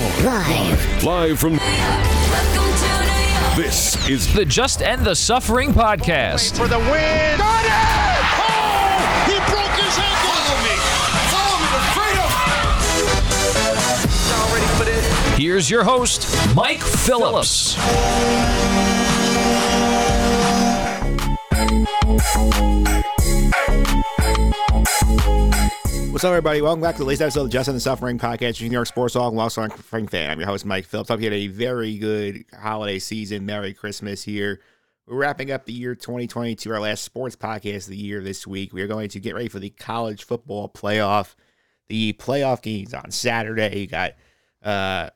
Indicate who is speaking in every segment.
Speaker 1: Live.
Speaker 2: Live from. This is
Speaker 3: the Just End the Suffering podcast.
Speaker 4: For the win. Got it! Oh! He broke his ankle.
Speaker 5: Follow me. Follow me to freedom.
Speaker 4: Y'all ready for this?
Speaker 3: Here's your host, Mike Phillips.
Speaker 6: What's up, everybody? Welcome back to the latest episode of Just End the Suffering podcast. New York Sports Talk, Lost Suffering fan. I'm your host, Mike Phillips. Hope you had a very good holiday season. Merry Christmas here. We're wrapping up the year 2022, our last sports podcast of the year this week. We are going to get ready for the college football playoff. The playoff games on Saturday. You got uh,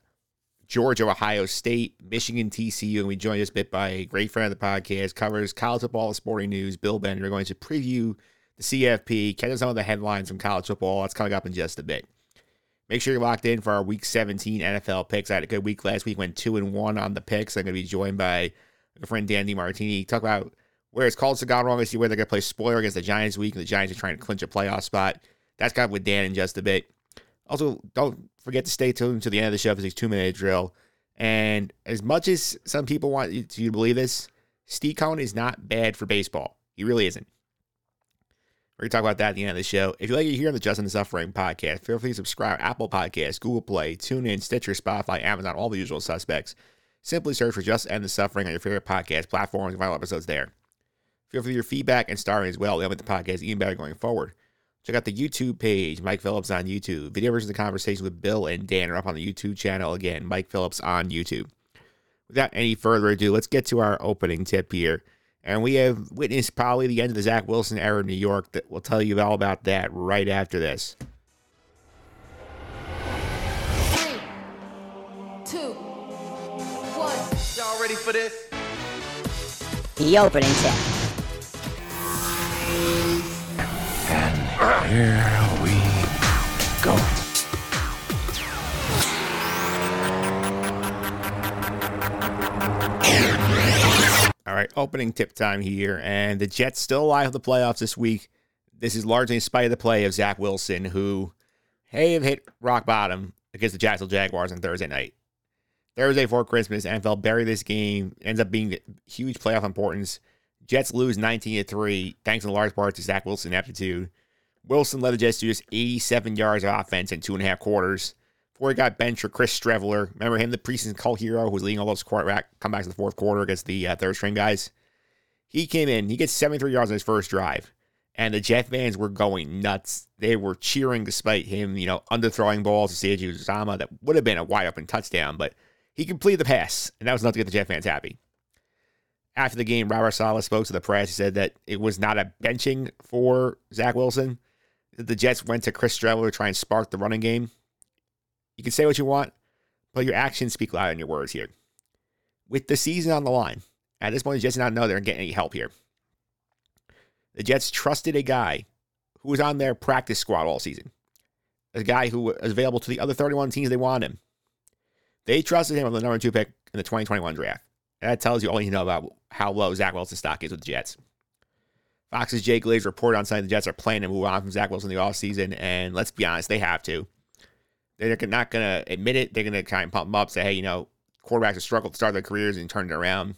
Speaker 6: Georgia, Ohio State, Michigan, TCU, and we joined this bit by a great friend of the podcast, covers college football sporting news, Bill Bender. We're going to preview the CFP, catch some of the headlines from college football. That's coming up in just a bit. Make sure you're locked in for our Week 17 NFL picks. I had a good week last week, went two and one on the picks. I'm going to be joined by my friend Dan Martini. Talk about where it's called to gone wrong this year, where they're going to play spoiler against the Giants week, and the Giants are trying to clinch a playoff spot. That's coming with Dan in just a bit. Also, don't forget to stay tuned to the end of the show for this two minute drill. And as much as some people want you to believe this, Steve Cohen is not bad for baseball. He really isn't. We're going to talk about that at the end of the show. If you like to hear on the Just End the Suffering podcast, feel free to subscribe Apple Podcasts, Google Play, TuneIn, Stitcher, Spotify, Amazon, all the usual suspects. Simply search for Just End the Suffering on your favorite podcast platforms and find all episodes there. Feel free to your feedback and starring as well. They'll make the podcast even better going forward. Check out the YouTube page, Mike Phillips on YouTube. Video versions of the conversation with Bill and Dan are up on the YouTube channel. Again, Mike Phillips on YouTube. Without any further ado, let's get to our opening tip here. And we have witnessed probably the end of the Zach Wilson era in New York that we'll tell you all about that right after this.
Speaker 7: Three, two, one.
Speaker 4: Y'all ready for this?
Speaker 1: The opening tip.
Speaker 2: And Here we
Speaker 6: All right, opening tip time here. And the Jets still alive in the playoffs this week. This is largely in spite of the play of Zach Wilson, who hey have hit rock bottom against the Jacksonville Jaguars on Thursday night. Thursday before Christmas, NFL bury this game, ends up being huge playoff importance. Jets lose 19 to 3, thanks in large part to Zach Wilson aptitude. Wilson led the Jets to just 87 yards of offense in two and a half quarters. Before he got benched for Chris Streveler. Remember him, the preseason cult hero who was leading all those quarterback comebacks in the fourth quarter against the uh, third string guys. He came in, he gets 73 yards on his first drive. And the Jet fans were going nuts. They were cheering despite him, you know, underthrowing balls to CJ Uzomah that would have been a wide open touchdown, but he completed the pass, and that was enough to get the Jet fans happy. After the game, Robert Saleh spoke to the press. He said that it was not a benching for Zach Wilson. The Jets went to Chris Streveler to try and spark the running game. You can say what you want, but your actions speak louder than your words here. With the season on the line, at this point, the Jets did not know they're getting any help here. The Jets trusted a guy who was on their practice squad all season, a guy who was available to the other 31 teams they wanted him. They trusted him with the number two pick in the 2021 draft. And that tells you all you know about how low Zach Wilson's stock is with the Jets. Fox's Jay Glazer reported on Sunday the Jets are planning to move on from Zach Wilson in the offseason, and let's be honest, they have to. They're not going to admit it. They're going to try and pump them up, say, hey, you know, quarterbacks have struggled to start their careers and turn it around.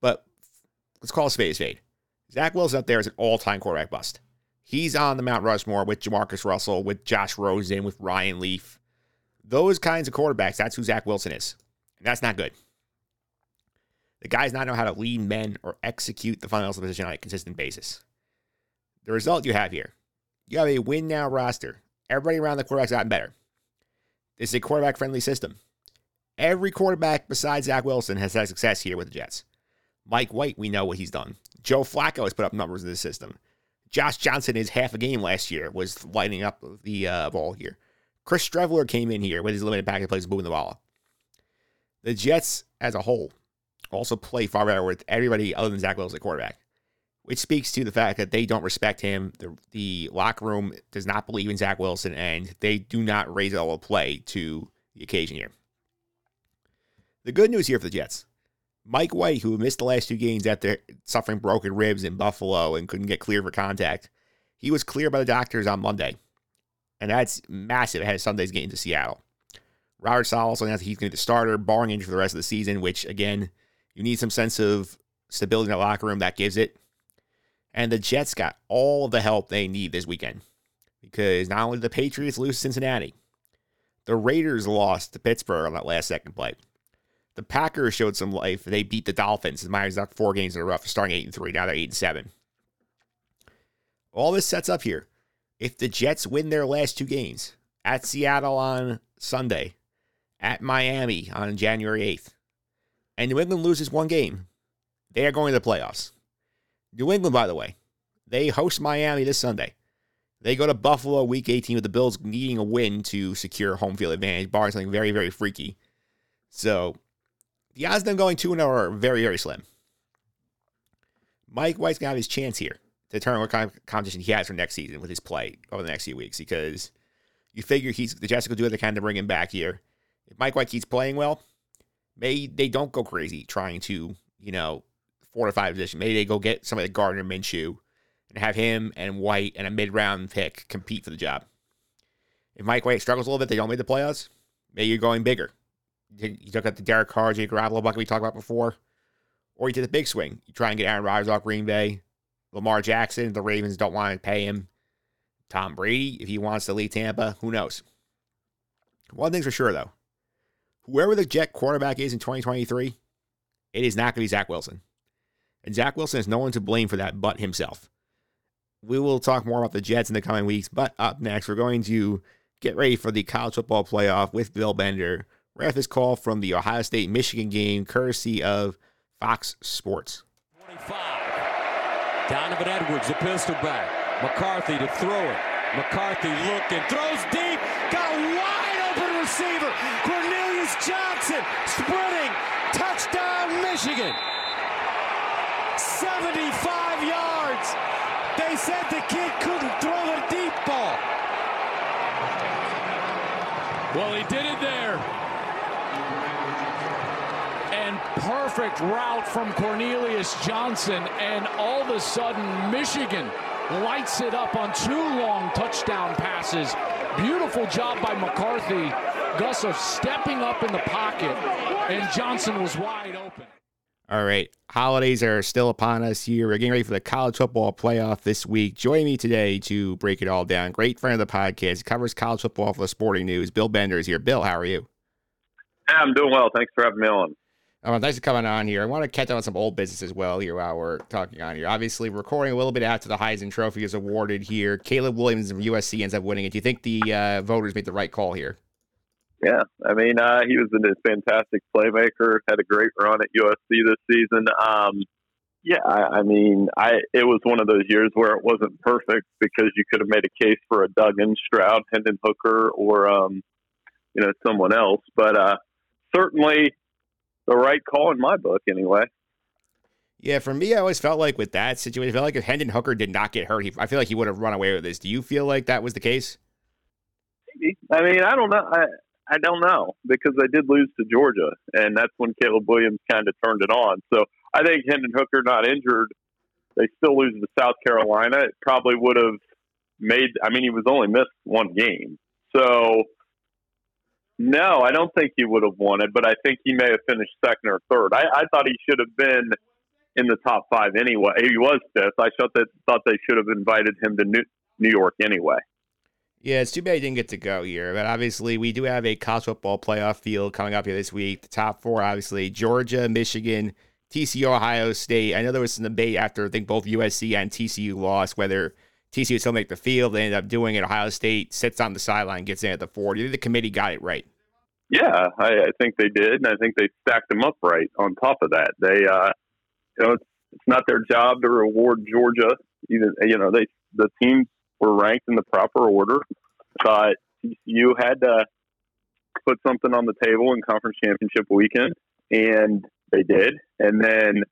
Speaker 6: But let's call a spade a spade. Zach Wilson up there is an all-time quarterback bust. He's on the Mount Rushmore with Jamarcus Russell, with Josh Rosen, with Ryan Leaf. Those kinds of quarterbacks, that's who Zach Wilson is. And that's not good. The guys not know how to lead men or execute the of position on a consistent basis. The result you have here, you have a win now roster. Everybody around the quarterback's gotten better. This is a quarterback friendly system. Every quarterback besides Zach Wilson has had success here with the Jets. Mike White, we know what he's done. Joe Flacco has put up numbers in this system. Josh Johnson, his half a game last year, was lighting up the uh, ball here. Chris Streveler came in here with his limited package plays moving the ball. The Jets as a whole also play far better with everybody other than Zach Wilson at quarterback, which speaks to the fact that they don't respect him. The, the locker room does not believe in Zach Wilson, and they do not raise a level of play to the occasion here. The good news here for the Jets Mike White, who missed the last two games after suffering broken ribs in Buffalo and couldn't get cleared for contact, he was cleared by the doctors on Monday. And that's massive ahead of Sunday's game to Seattle. Robert Saleh also announced he's going to be the starter, barring injury for the rest of the season, which, again, you need some sense of stability in that locker room. That gives it. And the Jets got all the help they need this weekend because not only did the Patriots lose Cincinnati, the Raiders lost to Pittsburgh on that last second play. The Packers showed some life. They beat the Dolphins. The Myers got four games in a row, starting eight and three. Now they're eight and seven. All this sets up here. If the Jets win their last two games at Seattle on Sunday, at Miami on January 8th, and New England loses one game, they are going to the playoffs. New England, by the way, they host Miami this Sunday. They go to Buffalo week 18 with the Bills needing a win to secure home field advantage, barring something very, very freaky. So the odds of them going 2 0 are very, very slim. Mike White's going to have his chance here to determine what kind of competition he has for next season with his play over the next few weeks because you figure he's the Jets will do what they can to bring him back here. If Mike White keeps playing well, maybe they don't go crazy trying to, you know, fortify position. Maybe they go get somebody like Gardner Minshew and have him and White and a mid round pick compete for the job. If Mike White struggles a little bit, they don't make the playoffs. Maybe you're going bigger. You took out the Derek Carr, Jake Garoppolo bucket we talked about before, or you did the big swing. You try and get Aaron Rodgers off Green Bay, Lamar Jackson. The Ravens don't want to pay him. Tom Brady, if he wants to leave Tampa, who knows? One thing's for sure though, whoever the Jet quarterback is in 2023, it is not going to be Zach Wilson. And Zach Wilson has no one to blame for that but himself. We will talk more about the Jets in the coming weeks, but up next, we're going to get ready for the college football playoff with Bill Bender. Right is called from the Ohio State Michigan game, courtesy of Fox Sports.
Speaker 8: 25. Donovan Edwards, the pistol back. McCarthy to throw it. McCarthy looking, throws deep, got a wide open receiver. Cornelius Johnson sprinting, touchdown Michigan. 75 yards. They said the kid couldn't throw a deep ball.
Speaker 3: Well, he did it there. And perfect route from Cornelius Johnson. And all of a sudden, Michigan lights it up on two long touchdown passes. Beautiful job by McCarthy. Gusser stepping up in the pocket, and Johnson was wide open.
Speaker 6: All right. Holidays are still upon us here. We're getting ready for the college football playoff this week. Joining me today to break it all down, great friend of the podcast, covers college football for the sporting news. Bill Bender is here. Bill, how are you?
Speaker 9: I'm doing well. Thanks for having me on.
Speaker 6: Oh, thanks for coming on here. I want to catch up on some old business as well here while we're talking on here. Obviously, recording a little bit after the Heisman Trophy is awarded here. Caleb Williams from USC ends up winning it. Do you think the uh, voters made the right call here?
Speaker 9: Yeah, I mean, uh, he was a fantastic playmaker. Had a great run at USC this season. Um, yeah, I, I mean, I it was one of those years where it wasn't perfect because you could have made a case for a Duggan, Stroud, Hendon Hooker, or um, you know someone else. But uh, certainly the right call in my book, anyway.
Speaker 6: Yeah, for me, I always felt like with that situation, I felt like if Hendon Hooker did not get hurt, he, I feel like he would have run away with this. Do you feel like that was the case?
Speaker 9: Maybe. I mean, I don't know. I, I don't know because they did lose to Georgia, and that's when Caleb Williams kind of turned it on. So I think Hendon Hooker not injured, they still lose to South Carolina. It probably would have made. I mean, he was only missed one game, so no, I don't think he would have won it. But I think he may have finished second or third. I, I thought he should have been in the top five anyway. He was fifth. I thought that thought they should have invited him to New, New York anyway.
Speaker 6: Yeah, it's too bad he didn't get to go here. But obviously, we do have a college football playoff field coming up here this week. The top four, obviously, Georgia, Michigan, TCU, Ohio State. I know there was some debate after I think both USC and TCU lost whether TCU would still make the field. They ended up doing it. Ohio State sits on the sideline, gets in at the four. Do you think the committee got it right?
Speaker 9: Yeah, I, I think they did, and I think they stacked them up right. On top of that, they, uh, you know, it's, it's not their job to reward Georgia. Even you know, they the teams were ranked in the proper order. But TCU had to put something on the table in conference championship weekend, and they did. And then,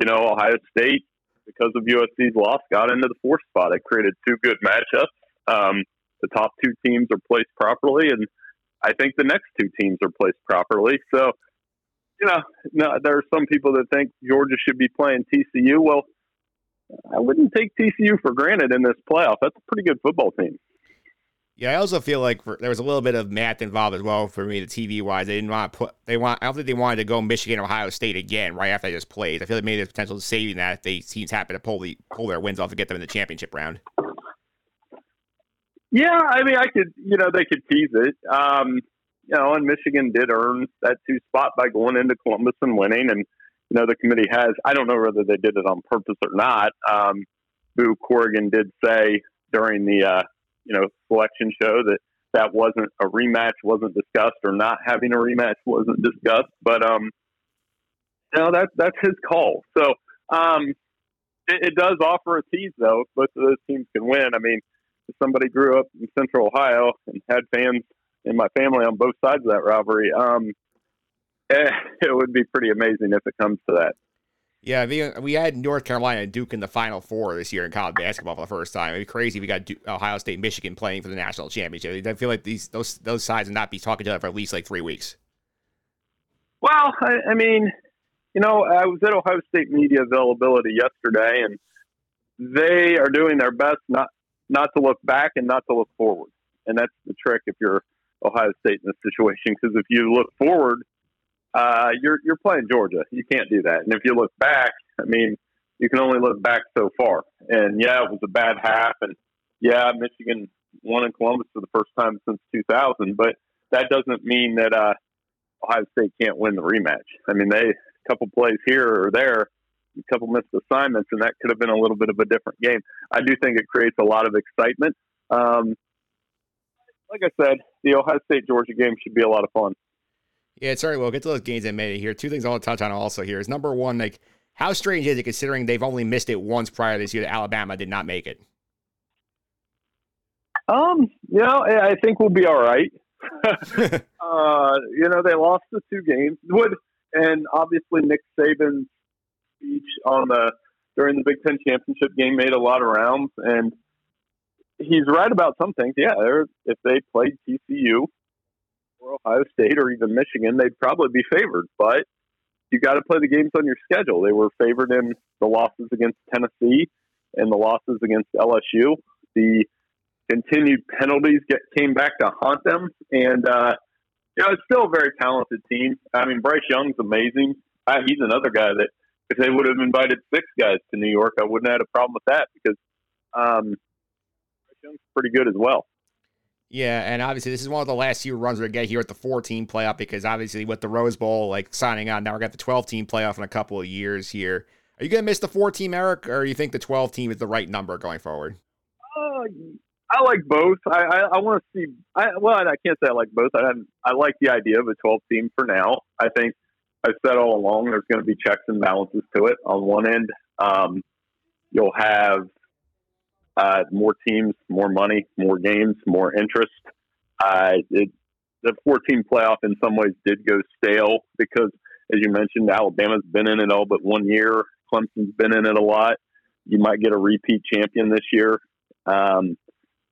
Speaker 9: you know, Ohio State, because of USC's loss, got into the fourth spot. It created two good matchups. Um, the top two teams are placed properly, and I think the next two teams are placed properly. So, you know, no, there are some people that think Georgia should be playing TCU. Well, I wouldn't take TCU for granted in this playoff. That's a pretty good football team.
Speaker 6: Yeah, I also feel like for, there was a little bit of math involved as well for me, the TV wise. They didn't want to put. They want. I don't think they wanted to go Michigan, Ohio State again right after they just played. I feel like maybe there's potential of saving that if they teams happen to pull the pull their wins off to get them in the championship round.
Speaker 9: Yeah, I mean, I could. You know, they could tease it. Um, you know, and Michigan did earn that two spot by going into Columbus and winning, and know the committee has. I don't know whether they did it on purpose or not. Um, Boo Corrigan did say during the uh, you know selection show that that wasn't a rematch wasn't discussed or not having a rematch wasn't discussed. But um you know that that's his call. So um it, it does offer a tease though. Both of those teams can win. I mean if somebody grew up in central ohio and had fans in my family on both sides of that rivalry. Um it would be pretty amazing if it comes to that
Speaker 6: yeah, we had North Carolina and Duke in the Final Four this year in college basketball for the first time. It'd be crazy. If we got Duke, Ohio State, Michigan playing for the national championship. I feel like these those those sides would not be talking to each other for at least like three weeks.
Speaker 9: Well, I, I mean, you know, I was at Ohio State media availability yesterday, and they are doing their best not not to look back and not to look forward. And that's the trick if you're Ohio State in this situation, because if you look forward uh, you're you're playing Georgia. You can't do that. And if you look back, I mean, you can only look back so far. And yeah, it was a bad half, and yeah, Michigan won in Columbus for the first time since 2000. But that doesn't mean that uh, Ohio State can't win the rematch. I mean, they a couple plays here or there, a couple missed assignments, and that could have been a little bit of a different game. I do think it creates a lot of excitement. Um, like I said, the Ohio State Georgia game should be a lot of fun.
Speaker 6: Yeah, sorry, we'll get to those games in made minute here. Two things I want to touch on also here is number one, like how strange is it considering they've only missed it once prior this year that Alabama did not make it?
Speaker 9: Um, you know, I think we'll be all right. uh, you know, they lost the two games. Would and obviously Nick Saban's speech on the during the Big Ten championship game made a lot of rounds, and he's right about some things. Yeah, if they played TCU or Ohio State or even Michigan, they'd probably be favored. But you got to play the games on your schedule. They were favored in the losses against Tennessee and the losses against LSU. The continued penalties get came back to haunt them, and uh, you know it's still a very talented team. I mean, Bryce Young's amazing. Uh, he's another guy that if they would have invited six guys to New York, I wouldn't have had a problem with that because um, Bryce Young's pretty good as well.
Speaker 6: Yeah, and obviously this is one of the last few runs we get here at the 14 playoff because obviously with the Rose Bowl like signing on, now we got the 12 team playoff in a couple of years here. Are you gonna miss the four team, Eric, or you think the 12 team is the right number going forward?
Speaker 9: Uh, I like both. I I, I want to see. I well, I can't say I like both. I I like the idea of a 12 team for now. I think I've said all along there's going to be checks and balances to it. On one end, um, you'll have uh, more teams, more money, more games, more interest. Uh, it, the 14 playoff in some ways did go stale because, as you mentioned, Alabama's been in it all but one year. Clemson's been in it a lot. You might get a repeat champion this year. Um,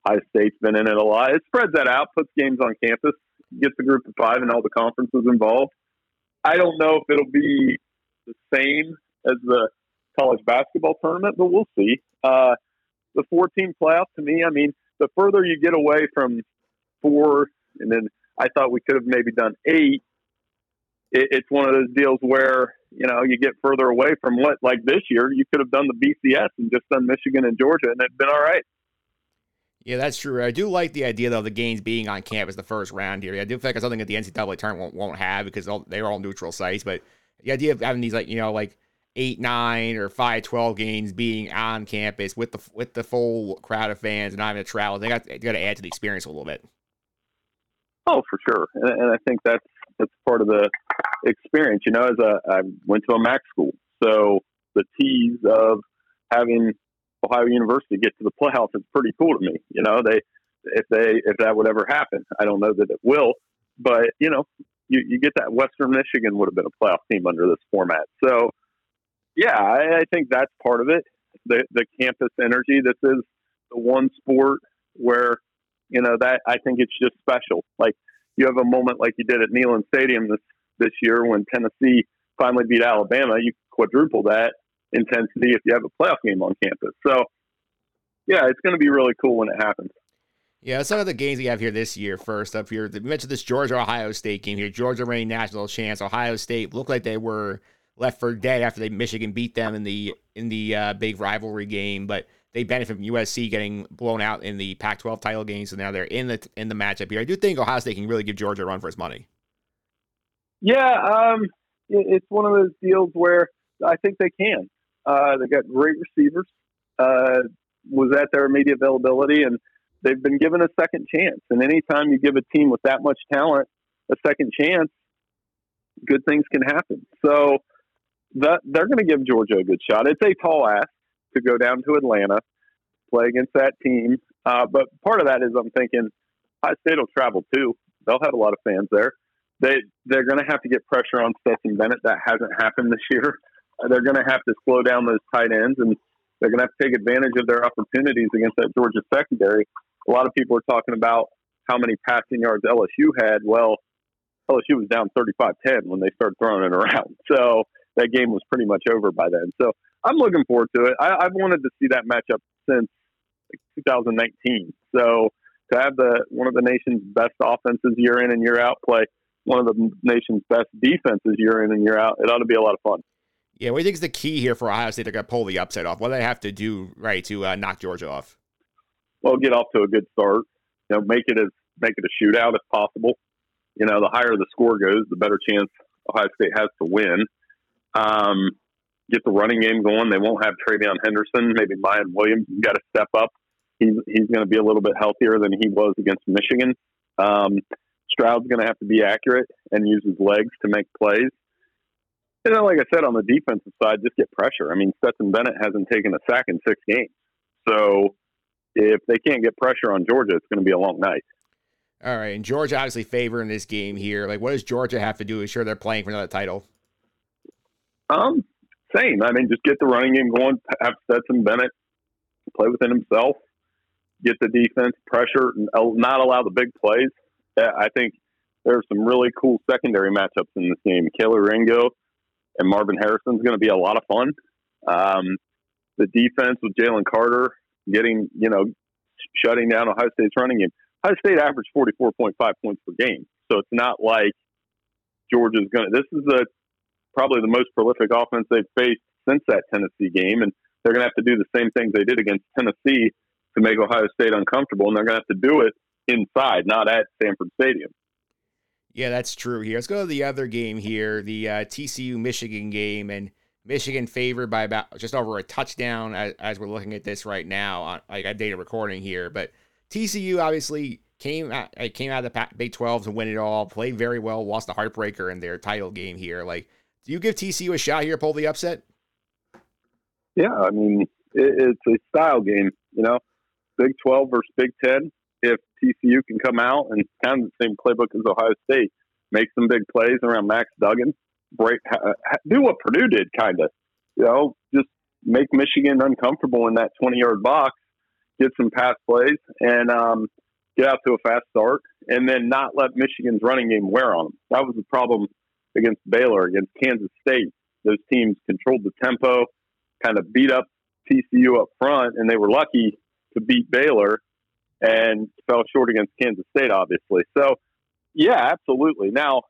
Speaker 9: High State's been in it a lot. It spreads that out, puts games on campus, gets the group of five and all the conferences involved. I don't know if it'll be the same as the college basketball tournament, but we'll see. Uh, the four team playoff to me, I mean, the further you get away from four, and then I thought we could have maybe done eight. It, it's one of those deals where you know you get further away from what, like this year, you could have done the BCS and just done Michigan and Georgia, and it'd been all right.
Speaker 6: Yeah, that's true. I do like the idea though of the games being on campus the first round here. I do think it's something that the NCAA tournament won't, won't have because they're all neutral sites. But the idea of having these like you know like eight nine or five twelve games being on campus with the with the full crowd of fans and not having to travel. They got they got to add to the experience a little bit.
Speaker 9: Oh, for sure, and, and I think that's that's part of the experience. You know, as a I went to a MAC school, so the tease of having Ohio University get to the playoffs is pretty cool to me. You know, they if they if that would ever happen, I don't know that it will, but you know, you, you get that Western Michigan would have been a playoff team under this format. So yeah, I, I think that's part of it. The the campus energy. This is the one sport where you know that I think it's just special. Like you have a moment like you did at Neyland Stadium this this year when Tennessee finally beat Alabama. You quadruple that intensity if you have a playoff game on campus. So yeah, it's going to be really cool when it happens.
Speaker 6: Yeah, some of the games we have here this year. First up here, we mentioned this Georgia Ohio State game here. Georgia reigning national champs. Ohio State looked like they were left for dead after they Michigan beat them in the in the uh, big rivalry game, but they benefit from USC getting blown out in the Pac-12 title game, so now they're in the in the matchup here. I do think Ohio State can really give Georgia a run for its money.
Speaker 9: Yeah, um, it, it's one of those deals where I think they can. Uh, they got great receivers. Uh, was at their immediate availability, and they've been given a second chance. And anytime you give a team with that much talent a second chance, good things can happen. So they're going to give Georgia a good shot. It's a tall ask to go down to Atlanta, play against that team. Uh, but part of that is I'm thinking High State will travel too. They'll have a lot of fans there. They they're going to have to get pressure on Stetson Bennett. That hasn't happened this year. They're going to have to slow down those tight ends, and they're going to have to take advantage of their opportunities against that Georgia secondary. A lot of people are talking about how many passing yards LSU had. Well, LSU was down 35-10 when they started throwing it around. So that game was pretty much over by then. So I'm looking forward to it. I, I've wanted to see that matchup since 2019. So to have the one of the nation's best offenses year in and year out play one of the nation's best defenses year in and year out, it ought to be a lot of fun.
Speaker 6: Yeah, what do you think is the key here for Ohio State to pull the upset off? What do they have to do right to uh, knock Georgia off?
Speaker 9: Well, get off to a good start. You know, make it as make it a shootout if possible. You know, the higher the score goes, the better chance Ohio State has to win. Um, get the running game going. They won't have TreVeyon Henderson. Maybe Miyan Williams got to step up. He's he's going to be a little bit healthier than he was against Michigan. Um, Stroud's going to have to be accurate and use his legs to make plays. And then, like I said, on the defensive side, just get pressure. I mean, Stetson Bennett hasn't taken a sack in six games. So if they can't get pressure on Georgia, it's going to be a long night.
Speaker 6: All right. And Georgia obviously favoring this game here. Like, what does Georgia have to do to ensure they're playing for another title?
Speaker 9: Um, same. I mean, just get the running game going, have Stetson Bennett play within himself, get the defense pressure, not allow the big plays. I think there are some really cool secondary matchups in this game. Kelee Ringo and Marvin Harrison is going to be a lot of fun. Um, the defense with Jalen Carter getting, you know, shutting down Ohio State's running game. Ohio State averaged 44.5 points per game. So it's not like Georgia's going to, this is a, probably the most prolific offense they've faced since that Tennessee game. And they're going to have to do the same things they did against Tennessee to make Ohio State uncomfortable. And they're going to have to do it inside, not at Sanford Stadium.
Speaker 6: Yeah, that's true here. Let's go to the other game here, the uh, TCU Michigan game, and Michigan favored by about just over a touchdown as, as we're looking at this right now. I got data recording here, but TCU obviously came out, came out of the Big 12 to win it all, played very well, lost the heartbreaker in their title game here. Like, do you give TCU a shot here, pull the upset?
Speaker 9: Yeah, I mean, it, it's a style game, you know, Big 12 versus Big 10 if TCU can come out and kind of the same playbook as Ohio State, make some big plays around Max Duggan, break, do what Purdue did, kind of, you know, just make Michigan uncomfortable in that 20 yard box, get some pass plays, and um, get out to a fast start, and then not let Michigan's running game wear on them. That was the problem against Baylor, against Kansas State. Those teams controlled the tempo, kind of beat up TCU up front, and they were lucky to beat Baylor and fell short against Kansas State, obviously. So, yeah, absolutely. Now,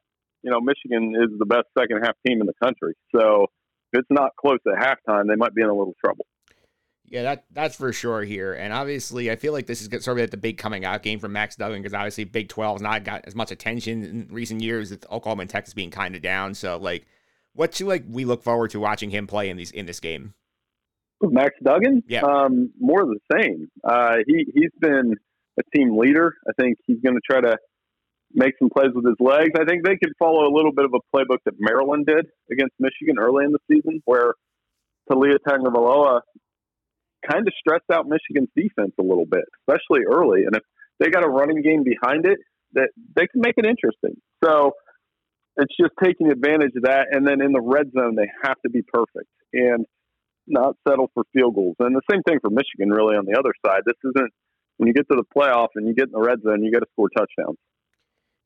Speaker 9: you know, Michigan is the best second half team in the country. So, if it's not close at halftime, they might be in a little trouble.
Speaker 6: Yeah, that that's for sure here. And obviously, I feel like this is sort of like the big coming out game for Max Duggan because obviously Big 12 has not got as much attention in recent years with Oklahoma and Texas being kind of down. So, like, what should like we look forward to watching him play in these in this game?
Speaker 9: Max Duggan,
Speaker 6: yeah,
Speaker 9: um, more of the same. Uh, he he's been a team leader. I think he's going to try to make some plays with his legs. I think they could follow a little bit of a playbook that Maryland did against Michigan early in the season, where Taulia Tagovailoa kind of stressed out Michigan's defense a little bit, especially early. And if they got a running game behind it, that they can make it interesting. So it's just taking advantage of that. And then in the red zone, they have to be perfect. And not settle for field goals. And the same thing for Michigan, really, on the other side. This isn't when you get to the playoff and you get in the red zone, you got to score touchdowns.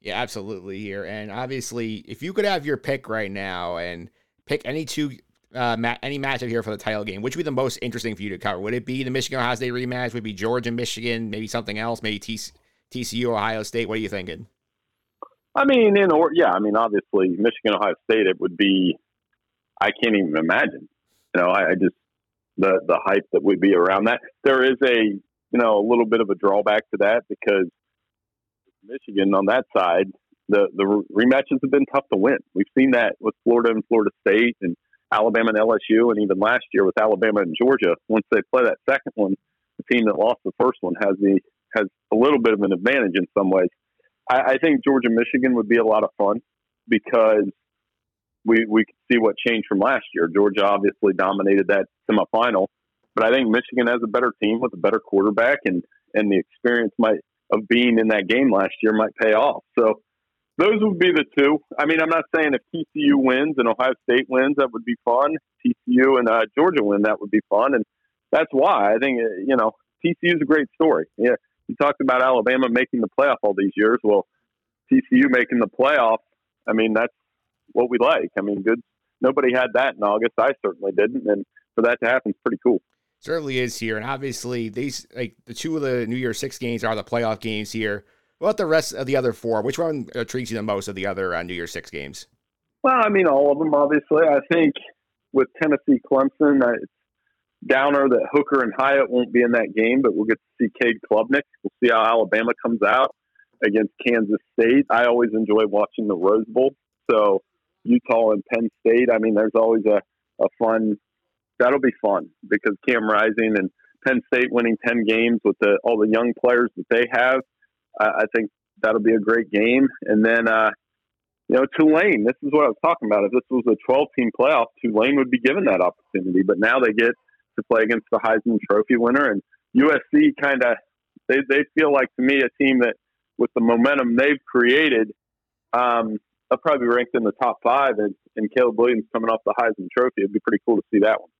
Speaker 6: Yeah, absolutely. Here and obviously, if you could have your pick right now and pick any two uh, ma- any matchup here for the title game, which would be the most interesting for you to cover? Would it be the Michigan Ohio State rematch? Would it be Georgia Michigan? Maybe something else? Maybe TC- TCU Ohio State? What are you thinking?
Speaker 9: I mean, in or yeah, I mean, obviously Michigan Ohio State. It would be. I can't even imagine. You know, I, I just the the hype that would be around that. There is a you know a little bit of a drawback to that because Michigan on that side, the the rematches have been tough to win. We've seen that with Florida and Florida State and Alabama and LSU, and even last year with Alabama and Georgia. Once they play that second one, the team that lost the first one has the has a little bit of an advantage in some ways. I, I think Georgia Michigan would be a lot of fun because we we could see what changed from last year. Georgia obviously dominated that semifinal, but I think Michigan has a better team with a better quarterback, and and the experience might of being in that game last year might pay off. So those would be the two. I mean, I'm not saying if TCU wins and Ohio State wins, that would be fun. TCU and uh, Georgia win, that would be fun, and that's why I think uh, you know TCU is a great story. Yeah, you talked about Alabama making the playoff all these years. Well, TCU making the playoff. I mean, that's what we like. I mean, good. Nobody had that in August. I certainly didn't, and for that to happen is pretty cool.
Speaker 6: Certainly is here, and obviously these like the two of the New Year Six games are the playoff games here. What about the rest of the other four? Which one intrigues you the most of the other uh, New Year Six games?
Speaker 9: Well, I mean, all of them, obviously. I think with Tennessee Clemson, uh, it's downer that Hooker and Hyatt won't be in that game, but we'll get to see Cade Klubnik. We'll see how Alabama comes out against Kansas State. I always enjoy watching the Rose Bowl. So Utah and Penn State, I mean, there's always a, a fun, that'll be fun because Cam Rising and Penn State winning 10 games with the, all the young players that they have, I think that'll be a great game. And then, uh, you know, Tulane, this is what I was talking about. If this was a 12 team playoff, Tulane would be given that opportunity. But now they get to play against the Heisman Trophy winner. And USC kind of, they, they feel like to me a team that, with the momentum they've created, um, they'll probably be ranked in the top five. And, and Caleb Williams coming off the Heisman Trophy, it'd be pretty cool to see that one.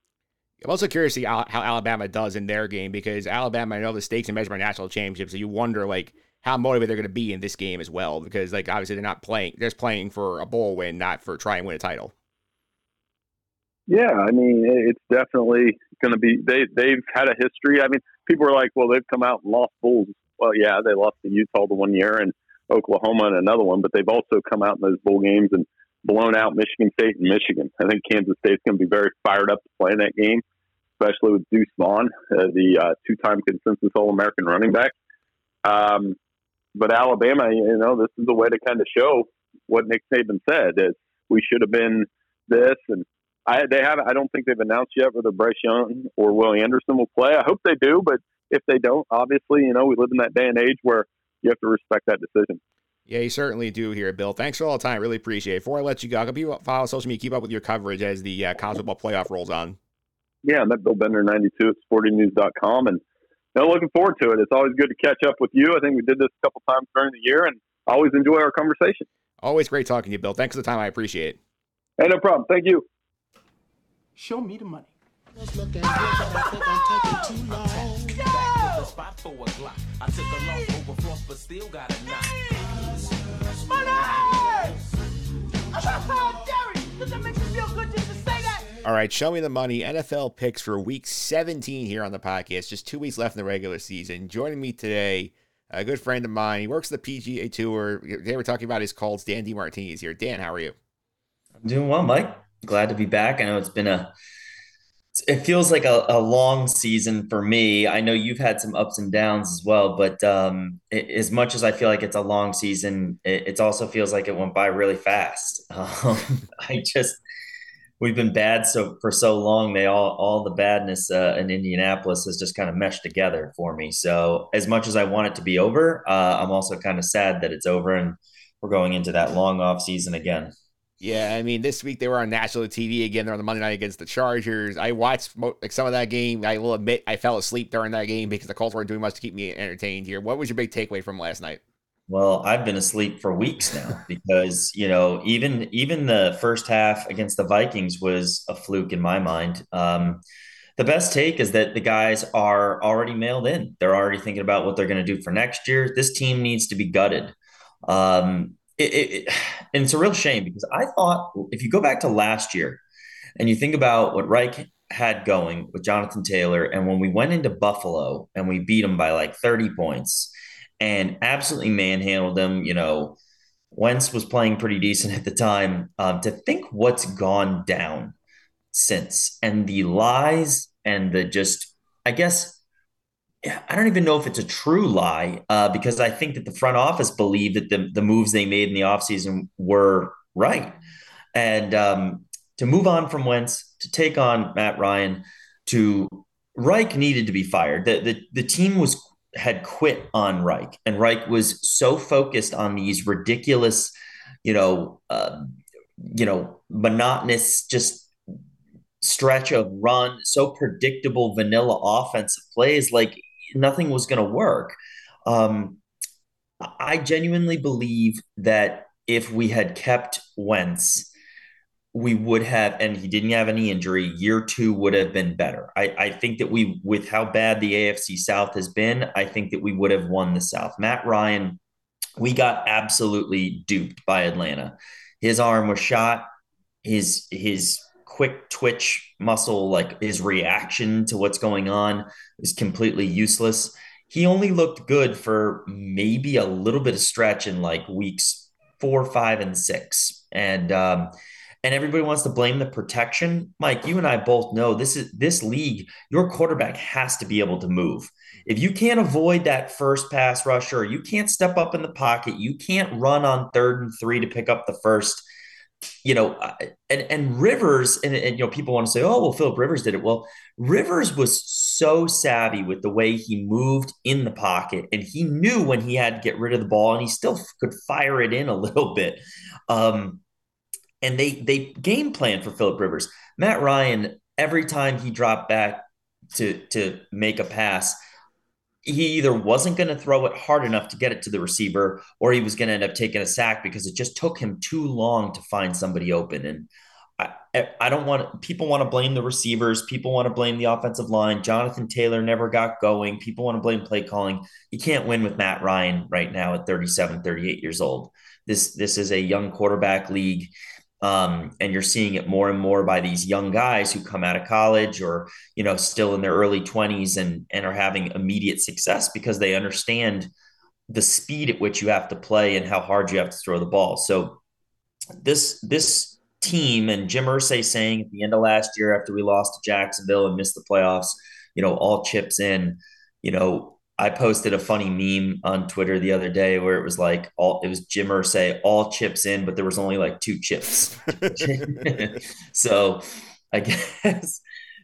Speaker 6: I'm also curious to see how, Alabama does in their game because Alabama, I know the stakes and measure by national championships, so you wonder like how motivated they're going to be in this game as well because like obviously they're not playing, they're just playing for a bowl win, not for try and win a title.
Speaker 9: Yeah, I mean it's definitely going to be. They they've had a history. I mean, people are like, well, they've come out and lost bowls. Well, yeah, they lost to Utah the one year and Oklahoma and another one, but they've also come out in those bowl games and blown out Michigan State and Michigan. I think Kansas State's going to be very fired up to play in that game, especially with Deuce Vaughn, uh, the uh, two-time consensus All-American running back. Um, but Alabama, you know, this is a way to kind of show what Nick Saban said that we should have been this, and I they have I don't think they've announced yet whether Bryce Young or Will Anderson will play. I hope they do, but if they don't, obviously, you know, we live in that day and age where you have to respect that decision.
Speaker 6: Yeah, you certainly do here, Bill. Thanks for all the time. Really appreciate it. Before I let you go, I hope you follow social media, keep up with your coverage as the uh, college football playoff rolls on.
Speaker 9: Yeah, I'm at Bill Bender 92 at sportingnews.com. And you know, looking forward to it. It's always good to catch up with you. I think we did this a couple times during the year, and always enjoy our conversation.
Speaker 6: Always great talking to you, Bill. Thanks for the time. I appreciate it.
Speaker 9: Hey, no problem. Thank you.
Speaker 4: Show me the money.
Speaker 6: All right, show me the money. NFL picks for week 17 here on the podcast. Just two weeks left in the regular season. Joining me today, a good friend of mine. He works the PGA Tour. They were talking about his calls. Dan DeMartini here. Dan, how are you?
Speaker 10: I'm doing well, Mike. Glad to be back. I know it's been a it feels like a, a long season for me. I know you've had some ups and downs as well, but um, it, as much as I feel like it's a long season, it, it also feels like it went by really fast. Um, I just we've been bad so for so long. They all all the badness uh, in Indianapolis has just kind of meshed together for me. So as much as I want it to be over, uh, I'm also kind of sad that it's over and we're going into that long off season again.
Speaker 6: Yeah, I mean, this week they were on national TV again. They're on the Monday night against the Chargers. I watched like some of that game. I will admit I fell asleep during that game because the Colts weren't doing much to keep me entertained here. What was your big takeaway from last night?
Speaker 10: Well, I've been asleep for weeks now because you know even even the first half against the Vikings was a fluke in my mind. Um, the best take is that the guys are already mailed in. They're already thinking about what they're going to do for next year. This team needs to be gutted. Um, it, it, and it's a real shame because I thought if you go back to last year, And you think about what Reich had going with Jonathan Taylor, and when we went into Buffalo and we beat them by like 30 points and absolutely manhandled them, you know, Wentz was playing pretty decent at the time. Um, to think what's gone down since and the lies and the just, I guess, I don't even know if it's a true lie uh, because I think that the front office believed that the, the moves they made in the offseason were right. And um, to move on from Wentz, to take on Matt Ryan, to Reich needed to be fired. The, the, the team was had quit on Reich, and Reich was so focused on these ridiculous, you know, uh, you know, monotonous, just stretch of run, so predictable vanilla offensive plays, like nothing was going to work. Um, I genuinely believe that if we had kept Wentz, we would have, and he didn't have any injury, year two would have been better. I, I think that we, with how bad the AFC South has been, I think that we would have won the South. Matt Ryan, we got absolutely duped by Atlanta. His arm was shot. His his quick twitch muscle, like his reaction to what's going on, is completely useless. He only looked good for maybe a little bit of stretch in like weeks four, five, and six. And um, and everybody wants to blame the protection. Mike, you and I both know this is this league, your quarterback has to be able to move. If you can't avoid that first pass rusher, you can't step up in the pocket, you can't run on third and three to pick up the first. You know, and and Rivers and, and you know people want to say, oh well, Philip Rivers did it. Well, Rivers was so savvy with the way he moved in the pocket, and he knew when he had to get rid of the ball, and he still could fire it in a little bit. Um, and they they game plan for Philip Rivers. Matt Ryan, every time he dropped back to to make a pass, he either wasn't going to throw it hard enough to get it to the receiver, or he was going to end up taking a sack because it just took him too long to find somebody open. And I, I don't want people want to blame the receivers. People want to blame the offensive line. Jonathan Taylor never got going. People want to blame play calling. You can't win with Matt Ryan right now at 37, 38 years old. This this is a young quarterback league. Um, and you're seeing it more and more by these young guys who come out of college or you know still in their early 20s and and are having immediate success because they understand the speed at which you have to play and how hard you have to throw the ball. So this this team and Jim Irsay saying at the end of last year after we lost to Jacksonville and missed the playoffs, you know, all chips in, you know, I posted a funny meme on Twitter the other day where it was like all it was Jim Irsay all chips in, but there was only like two chips. so I guess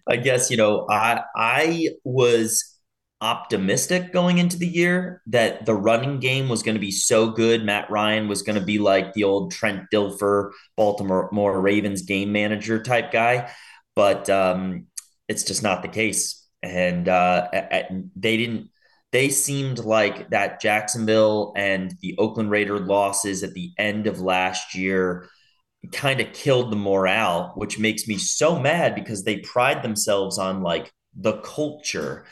Speaker 10: I guess you know I I was optimistic going into the year that the running game was going to be so good. Matt Ryan was going to be like the old Trent Dilfer, Baltimore Ravens game manager type guy, but um, it's just not the case. And uh, they didn't they seemed like that Jacksonville and the Oakland Raider losses at the end of last year kind of killed the morale, which makes me so mad because they pride themselves on like the culture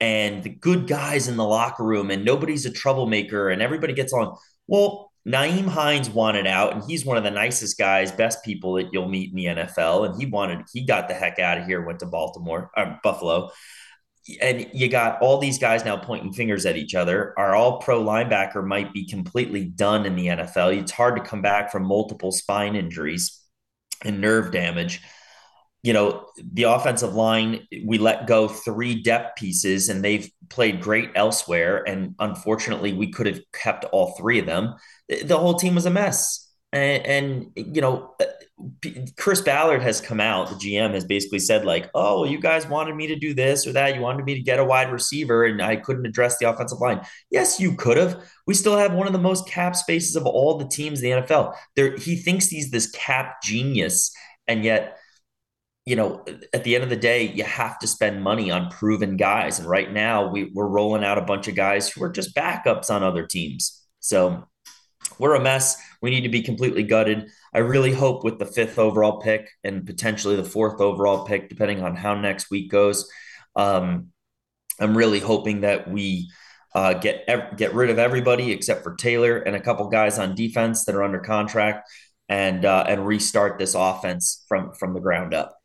Speaker 10: and the good guys in the locker room and nobody's a troublemaker and everybody gets on. Well, Nyheim Hines wanted out, and he's one of the nicest guys, best people that you'll meet in the NFL. And he wanted, he got the heck out of here, went to Baltimore, or uh, Buffalo and you got all these guys now pointing fingers at each other. Our all pro linebacker might be completely done in the NFL. It's hard to come back from multiple spine injuries and nerve damage. You know, the offensive line, we let go three depth pieces and they've played great elsewhere. And unfortunately, we could have kept all three of them. The whole team was a mess. And, and you know, uh, Chris Ballard has come out. The GM has basically said like, "Oh, you guys wanted me to do this or that. You wanted me to get a wide receiver, and I couldn't address the offensive line." Yes, you could have. We still have one of the most cap spaces of all the teams in the NFL. There, he thinks he's this cap genius, and yet, you know, at the end of the day, you have to spend money on proven guys. And right now, we, we're rolling out a bunch of guys who are just backups on other teams. So we're a mess. We need to be completely gutted. I really hope with the fifth overall pick and potentially the fourth overall pick, depending on how next week goes. Um, I'm really hoping that we uh, get get rid of everybody except for Taylor and a couple guys on defense that are under contract, and uh, and restart this offense from from the ground up.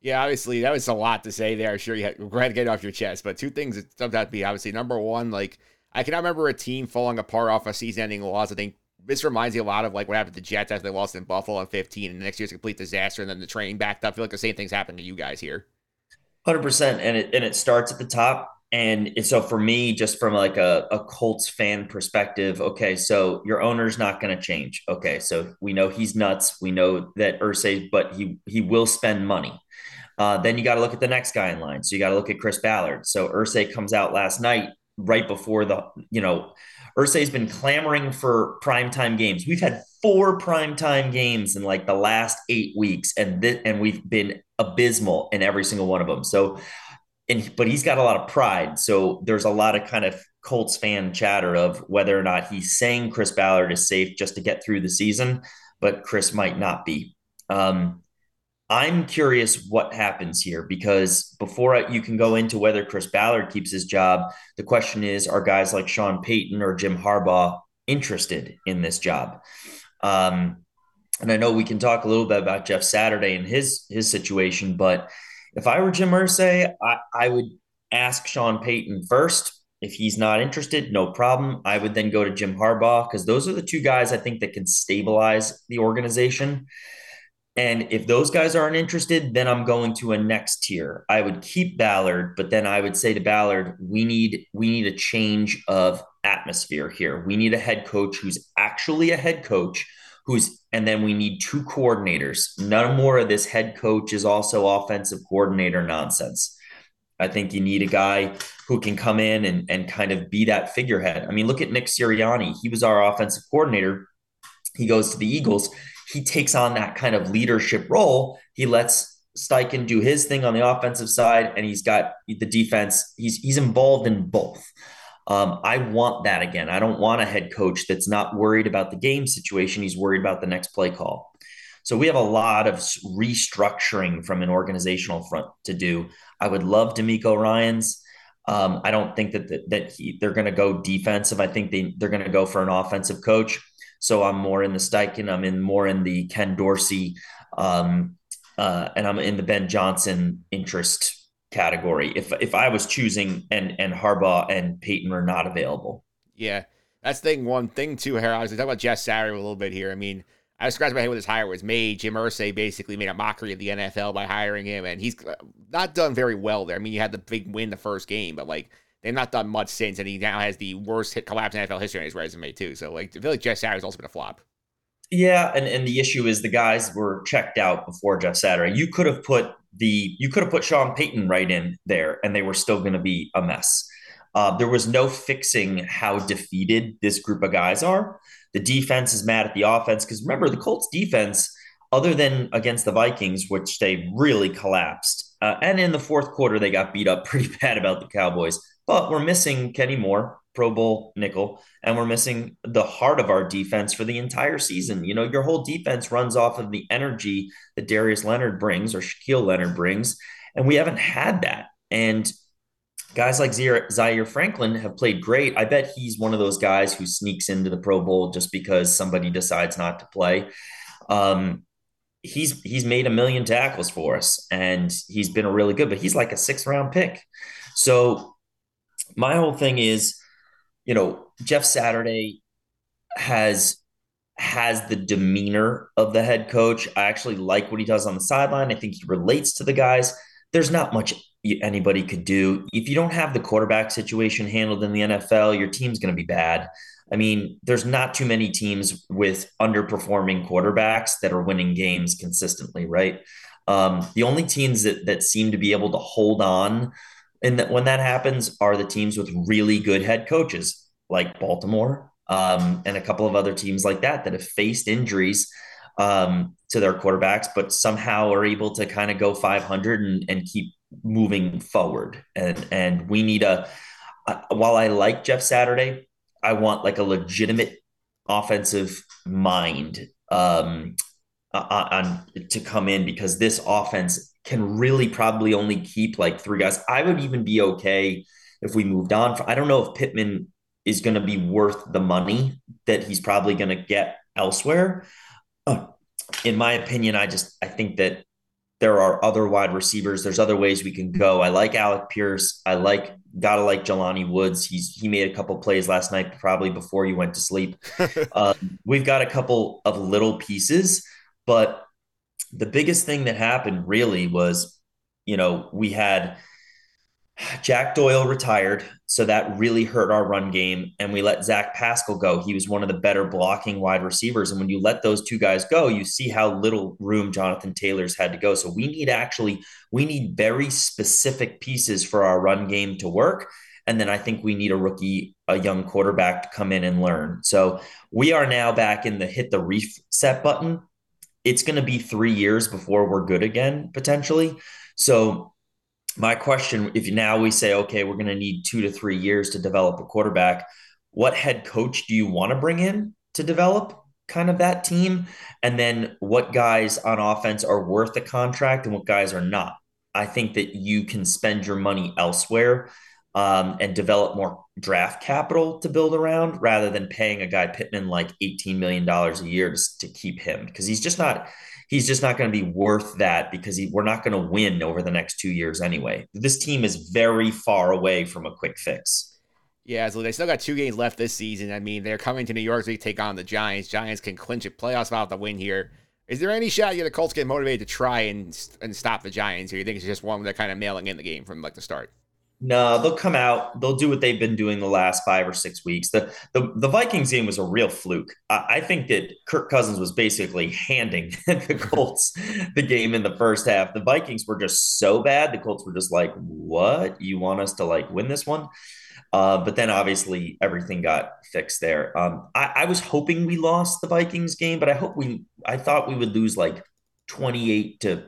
Speaker 6: Yeah, obviously that was a lot to say there. I'm sure, you had, go get it off your chest. But two things that jumped out to me. Obviously, number one, like I cannot remember a team falling apart off a season-ending loss. I think this reminds me a lot of like what happened to the Jets after they lost in Buffalo in 15, and the next year's a complete disaster, and then the train backed up. I feel like the same thing's happening to you guys here.
Speaker 10: Hundred percent, and it and it starts at the top. And so for me, just from like a, a Colts fan perspective, okay, so your owner's not going to change. Okay, so we know he's nuts. We know that Irsay, but he he will spend money. Uh, then you got to look at the next guy in line. So you got to look at Chris Ballard. So Irsay comes out last night, right before the, you know, Irsay's been clamoring for primetime games. We've had four primetime games in like the last eight weeks, and th- and we've been abysmal in every single one of them. So, and but he's got a lot of pride. So there's a lot of kind of Colts fan chatter of whether or not he's saying Chris Ballard is safe just to get through the season, but Chris might not be. Um, I'm curious what happens here because before you can go into whether Chris Ballard keeps his job, the question is are guys like Sean Payton or Jim Harbaugh interested in this job? Um, and I know we can talk a little bit about Jeff Saturday and his his situation, but if I were Jim Irsay, I, I would ask Sean Payton first. If he's not interested, no problem. I would then go to Jim Harbaugh because those are the two guys I think that can stabilize the organization. And if those guys aren't interested, then I'm going to a next tier. I would keep Ballard, but then I would say to Ballard, we need we need a change of atmosphere here. We need a head coach who's actually a head coach who's and then we need two coordinators. None more of this head coach is also offensive coordinator nonsense. I think you need a guy who can come in and, and kind of be that figurehead. I mean, look at Nick Sirianni. He was our offensive coordinator. He goes to the Eagles he takes on that kind of leadership role. He lets Steichen do his thing on the offensive side, and he's got the defense. He's he's involved in both. Um, I want that again. I don't want a head coach that's not worried about the game situation. He's worried about the next play call. So we have a lot of restructuring from an organizational front to do. I would love DeMeco Ryans. Um, I don't think that that, that he, they're going to go defensive. I think they they're going to go for an offensive coach. So I'm more in the Steichen. I'm in more in the Ken Dorsey, um, uh, and I'm in the Ben Johnson interest category. If if I was choosing and and Harbaugh and Payton are not available.
Speaker 6: Yeah, that's thing one thing too. Here I was talking about Jeff Saturday a little bit here. I mean. I was scratching my head when his hire was made. Jim Irsay basically made a mockery of the NFL by hiring him, and he's uh, not done very well there. I mean, you had the big win the first game, but like They've not done much since, and he now has the worst hit collapse in NFL history on his resume too. So like, I feel like Jeff Saturday's also been a flop.
Speaker 10: Yeah, and, and the issue is the guys were checked out before Jeff Saturday. You could have put the you could have put Sean Payton right in there, and they were still going to be a mess. Uh, there was no fixing how defeated this group of guys are. The defense is mad at the offense because remember the Colts defense, other than against the Vikings, which they really collapsed, uh, and in the fourth quarter they got beat up pretty bad about the Cowboys. But we're missing Kenny Moore, Pro Bowl nickel, and we're missing the heart of our defense for the entire season. You know, your whole defense runs off of the energy that Darius Leonard brings or Shaquille Leonard brings, and we haven't had that. And guys like Zaire Franklin have played great. I bet he's one of those guys who sneaks into the Pro Bowl just because somebody decides not to play. Um, he's he's made a million tackles for us, and he's been a really good. But he's like a six round pick, so my whole thing is, you know, Jeff Saturday has has the demeanor of the head coach. I actually like what he does on the sideline. I think he relates to the guys. There's not much anybody could do. If you don't have the quarterback situation handled in the NFL, your team's going to be bad. I mean, there's not too many teams with underperforming quarterbacks that are winning games consistently, right? Um, the only teams that that seem to be able to hold on and that when that happens are the teams with really good head coaches like Baltimore um, and a couple of other teams like that that have faced injuries um, to their quarterbacks, but somehow are able to kind of go 500 and, and keep moving forward. And and we need a. Uh, while I like Jeff Saturday, I want like a legitimate offensive mind um, on to come in because this offense can really probably only keep like three guys. I would even be okay if we moved on. I don't know if Pittman is going to be worth the money that he's probably going to get elsewhere. Uh, in my opinion, I just I think that there are other wide receivers. There's other ways we can go. I like Alec Pierce. I like gotta like Jelani Woods. He's he made a couple plays last night, probably before you went to sleep. um, we've got a couple of little pieces, but the biggest thing that happened really was, you know, we had Jack Doyle retired, so that really hurt our run game, and we let Zach Pascal go. He was one of the better blocking wide receivers, and when you let those two guys go, you see how little room Jonathan Taylor's had to go. So we need actually we need very specific pieces for our run game to work, and then I think we need a rookie, a young quarterback to come in and learn. So we are now back in the hit the reset button. It's going to be three years before we're good again potentially. So my question if now we say okay we're going to need two to three years to develop a quarterback what head coach do you want to bring in to develop kind of that team? And then what guys on offense are worth a contract and what guys are not? I think that you can spend your money elsewhere um, and develop more draft capital to build around rather than paying a guy pittman like $18 million a year to, to keep him because he's just not he's just not going to be worth that because he, we're not going to win over the next two years anyway. This team is very far away from a quick fix.
Speaker 6: Yeah, so they still got two games left this season. I mean, they're coming to New York to take on the Giants. Giants can clinch a playoff spot with the win here. Is there any shot you the Colts get motivated to try and and stop the Giants here? You think it's just one they're kind of mailing in the game from like the start?
Speaker 10: No, they'll come out. They'll do what they've been doing the last five or six weeks. The the, the Vikings game was a real fluke. I, I think that Kirk Cousins was basically handing the Colts the game in the first half. The Vikings were just so bad. The Colts were just like, "What? You want us to like win this one?" Uh, but then obviously everything got fixed there. Um, I, I was hoping we lost the Vikings game, but I hope we. I thought we would lose like twenty eight to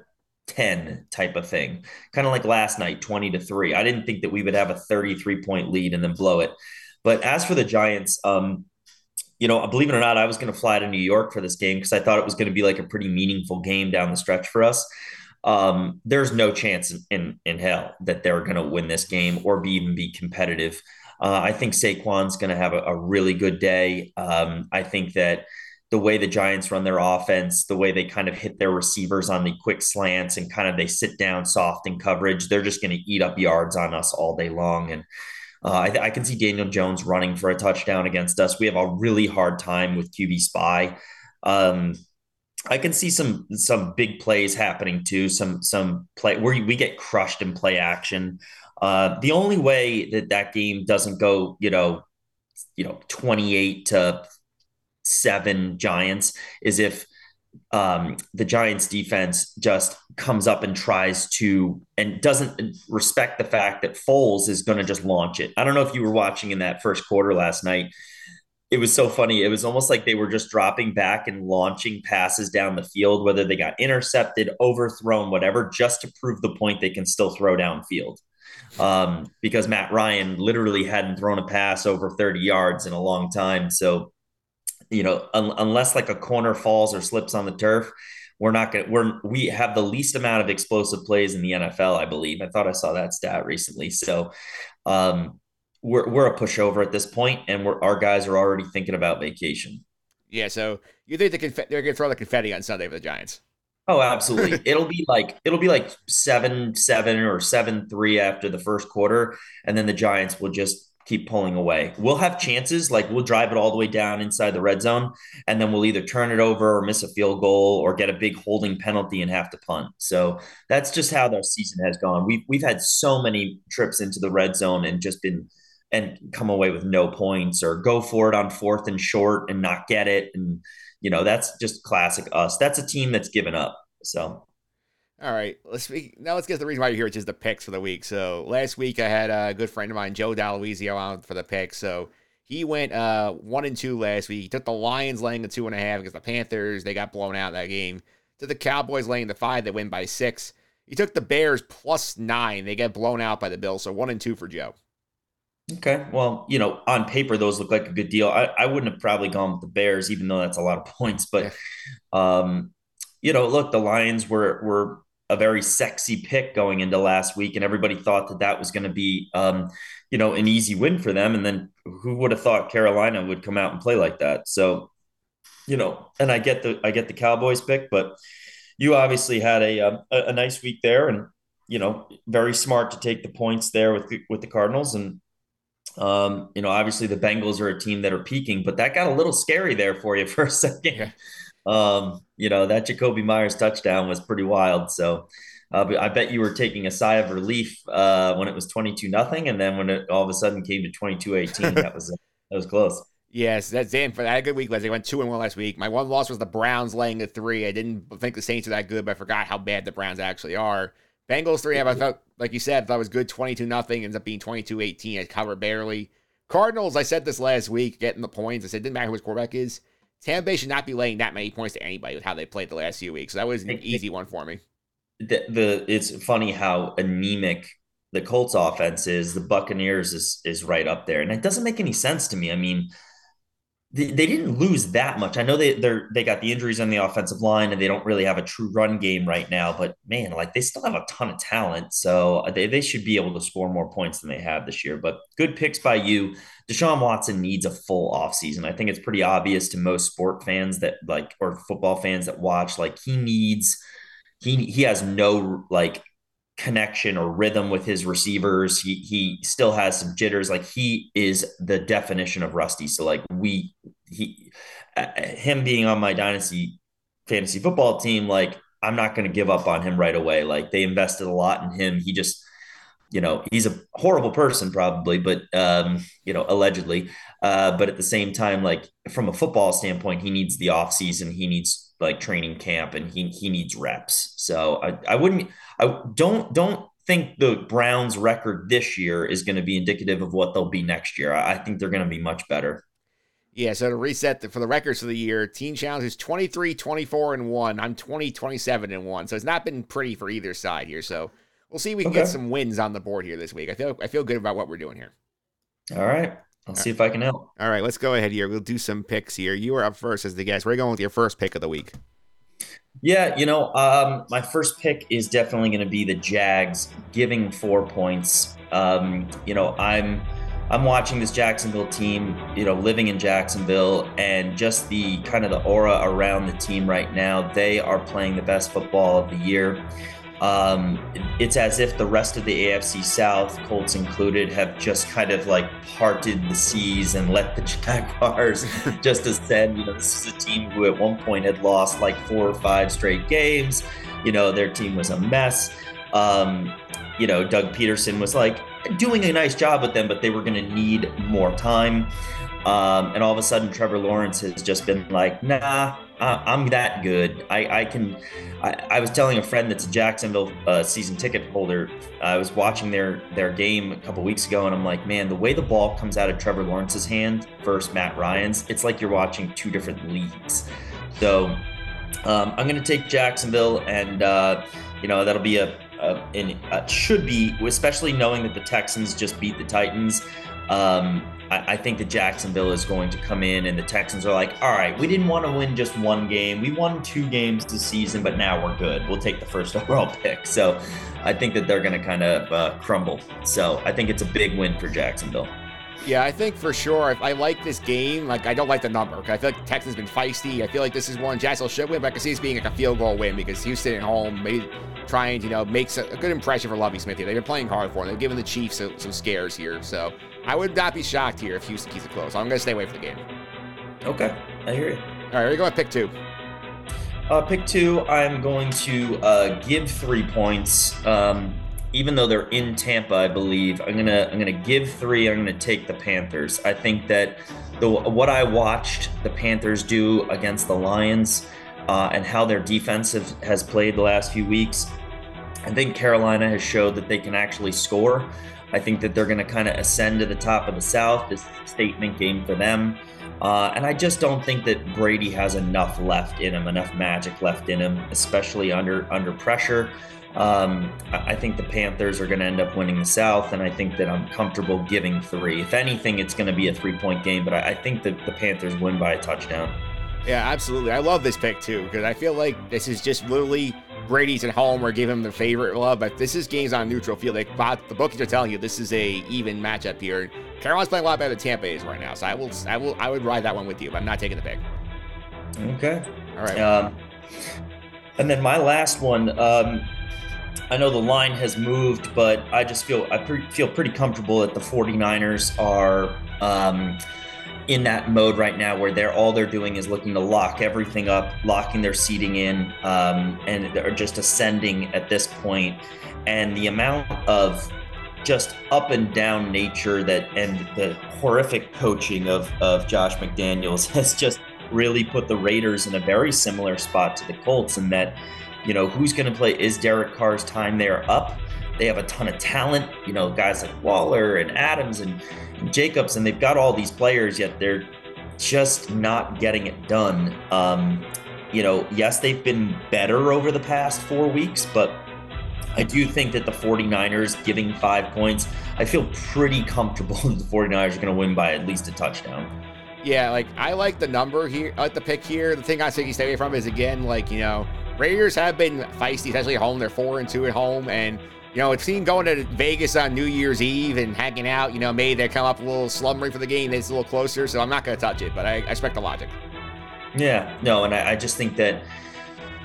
Speaker 10: 10 type of thing. Kind of like last night, 20 to 3. I didn't think that we would have a 33 point lead and then blow it. But as for the Giants, um, you know, believe it or not, I was going to fly to New York for this game because I thought it was going to be like a pretty meaningful game down the stretch for us. Um, there's no chance in, in, hell that they're going to win this game or be even be competitive. Uh, I think Saquon's going to have a, a, really good day. Um, I think that the way the Giants run their offense, the way they kind of hit their receivers on the quick slants and kind of they sit down soft in coverage, they're just going to eat up yards on us all day long. And uh, I, I, can see Daniel Jones running for a touchdown against us. We have a really hard time with QB spy. Um, I can see some some big plays happening too. Some some play where we get crushed in play action. Uh, the only way that that game doesn't go, you know, you know, twenty eight to seven Giants is if um, the Giants defense just comes up and tries to and doesn't respect the fact that Foles is going to just launch it. I don't know if you were watching in that first quarter last night. It was so funny. It was almost like they were just dropping back and launching passes down the field, whether they got intercepted, overthrown, whatever, just to prove the point they can still throw downfield. Um, because Matt Ryan literally hadn't thrown a pass over 30 yards in a long time. So you know, un- unless like a corner falls or slips on the turf, we're not going to, we're, we have the least amount of explosive plays in the NFL, I believe. I thought I saw that stat recently. So, um, we're, we're a pushover at this point and we're, our guys are already thinking about vacation.
Speaker 6: Yeah. So you think the conf- they're going to throw the confetti on Sunday for the Giants?
Speaker 10: Oh, absolutely. it'll be like it'll be like seven seven or seven three after the first quarter, and then the Giants will just keep pulling away. We'll have chances, like we'll drive it all the way down inside the red zone, and then we'll either turn it over or miss a field goal or get a big holding penalty and have to punt. So that's just how their season has gone. We've we've had so many trips into the red zone and just been and come away with no points or go for it on fourth and short and not get it. And you know, that's just classic us. That's a team that's given up. So
Speaker 6: all right, let's speak now. Let's get to the reason why you're here, which is the picks for the week. So last week I had a good friend of mine, Joe Daloisio, on for the picks. So he went uh, one and two last week. He took the Lions laying the two and a half against the Panthers. They got blown out that game. To the Cowboys laying the five, they win by six. He took the Bears plus nine. They get blown out by the Bills. So one and two for Joe.
Speaker 10: Okay. Well, you know, on paper, those look like a good deal. I, I wouldn't have probably gone with the Bears, even though that's a lot of points. But, yeah. um, you know, look, the Lions were were a very sexy pick going into last week, and everybody thought that that was going to be, um, you know, an easy win for them. And then who would have thought Carolina would come out and play like that? So, you know, and I get the I get the Cowboys pick, but you obviously had a, um, a, a nice week there, and you know, very smart to take the points there with the, with the Cardinals, and um, you know, obviously the Bengals are a team that are peaking, but that got a little scary there for you for a second. Um, you know, that Jakobi Meyers touchdown was pretty wild. So uh, I bet you were taking a sigh of relief uh, when it was 22 nothing. And then when it all of a sudden came to 22 18, that was, that was close.
Speaker 6: Yes, that's Dan. For a good week. Leslie went two and one last week. My one loss was the Browns laying a three. I didn't think the Saints are that good, but I forgot how bad the Browns actually are. Bengals three. I felt like you said, I thought it was good. Twenty two nothing ends up being 22-18. I covered barely. Cardinals. I said this last week, getting the points. I said it didn't matter who his quarterback is. Tampa Bay should not be laying that many points to anybody with how they played the last few weeks. So that was an easy one for me.
Speaker 10: The, the it's funny how anemic the Colts offense is. The Buccaneers is is right up there, and it doesn't make any sense to me. I mean, they, they didn't lose that much. I know they they they got the injuries on the offensive line and they don't really have a true run game right now, but man, like they still have a ton of talent. So uh, they, they should be able to score more points than they have this year. But good picks by you. Deshaun Watson needs a full offseason. I think it's pretty obvious to most sport fans that like or football fans that watch, like he needs he he has no like connection or rhythm with his receivers. He he still has some jitters. Like he is the definition of rusty. So like we he uh, him being on my dynasty fantasy football team, like I'm not going to give up on him right away. Like they invested a lot in him. He just you know he's a horrible person probably but um you know allegedly uh but at the same time like from a football standpoint he needs the off season he needs like training camp and he he needs reps so i i wouldn't I don't don't think the Browns record this year is going to be indicative of what they'll be next year. I think they're going to be much better.
Speaker 6: Yeah, so to reset the, for the records of the year, Team Challenge is 23, 24, and 1. I'm 20, 27, and 1. So it's not been pretty for either side here. So we'll see if we can okay. get some wins on the board here this week. I feel I feel good about what we're doing here.
Speaker 10: All right. I'll see if I can help.
Speaker 6: All right, let's go ahead here. We'll do some picks here. You are up first as the guest. We're you going with your first pick of the week.
Speaker 10: Yeah, you know, um, my first pick is definitely going to be the Jags, giving four points. Um, you know, I'm I'm watching this Jacksonville team, you know, living in Jacksonville, and just the kind of the aura around the team right now. They are playing the best football of the year. Um, it's as if the rest of the AFC South, Colts included, have just kind of like parted the seas and let the Jaguars just ascend. You know, this is a team who at one point had lost like four or five straight games. You know, their team was a mess. Um, you know, Doug Pederson was like doing a nice job with them, but they were going to need more time. Um, and all of a sudden, Trevor Lawrence has just been like, nah, I'm that good. I, I can. I, I, was telling a friend that's a Jacksonville uh, season ticket holder. I was watching their their game a couple weeks ago, and I'm like, man, the way the ball comes out of Trevor Lawrence's hand versus Matt Ryan's, it's like you're watching two different leagues. So um, I'm going to take Jacksonville, and uh, you know that'll be a, a uh, should be, especially knowing that the Texans just beat the Titans. Um, I, I think that Jacksonville is going to come in and the Texans are like, all right, we didn't want to win just one game. We won two games this season, but now we're good. We'll take the first overall pick. So I think that they're going to kind of uh, crumble. So I think it's a big win for Jacksonville.
Speaker 6: Yeah, I think for sure. I like this game. Like, I don't like the number. I feel like Texans been feisty. I feel like this is one Jacksonville should win, but I can see this being like a field goal win because Houston at home, maybe trying to, you know, makes a, a good impression for Lovie Smith here. They've been playing hard for him. They've given the Chiefs some, some scares here. So I would not be shocked here if Houston keeps it close. I'm going to stay away from the game.
Speaker 10: Okay, I hear you.
Speaker 6: All right, we're going to pick two.
Speaker 10: Uh, pick two, I'm going to uh, give three points. Um, even though they're in Tampa, I believe I'm gonna I'm gonna give three. I'm gonna take the Panthers. I think that the what I watched the Panthers do against the Lions uh, and how their defensive has played the last few weeks, I think Carolina has showed that they can actually score. I think that they're going to kind of ascend to the top of the South. This statement game for them. Uh, and I just don't think that Brady has enough left in him, enough magic left in him, especially under under pressure. Um, I think the Panthers are going to end up winning the South, and I think that I'm comfortable giving three. If anything, it's going to be a three point game, but I, I think that the Panthers win by a touchdown.
Speaker 6: Yeah, absolutely. I love this pick too because I feel like this is just literally Brady's at home or give him the favorite love, but this is games on neutral field. Like the bookies are telling you, this is a even matchup here. Carolina's playing a lot better than Tampa is right now, so I will, I will, I would ride that one with you, but I'm not taking the pick.
Speaker 10: Okay.
Speaker 6: All right. Um,
Speaker 10: And then my last one, um, I know the line has moved, but I just feel I pre- feel pretty comfortable that the 49ers are um, in that mode right now where they're all they're doing is looking to lock everything up, locking their seating in, um, and they're just ascending at this point. And the amount of just up and down nature that and the horrific coaching of of Josh McDaniels has just really put the Raiders in a very similar spot to the Colts in that you know, who's going to play? Is Derek Carr's time there up? They have a ton of talent, you know, guys like Waller and Adams and, and Jacobs, and they've got all these players, yet they're just not getting it done. Um, you know, yes, they've been better over the past four weeks, but I do think that the 49ers giving five points, I feel pretty comfortable that the 49ers are going to win by at least a touchdown.
Speaker 6: Yeah, like I like the number here, I like the pick here. The thing I think you stay away from is again, like, you know, Raiders have been feisty, especially at home. They're four and two at home, and you know, it's seen going to Vegas on New Year's Eve and hanging out. You know, maybe they come up a little slumbering for the game. It's a little closer, so I'm not going to touch it, but I, I expect the logic.
Speaker 10: Yeah, no, and I, I, just think that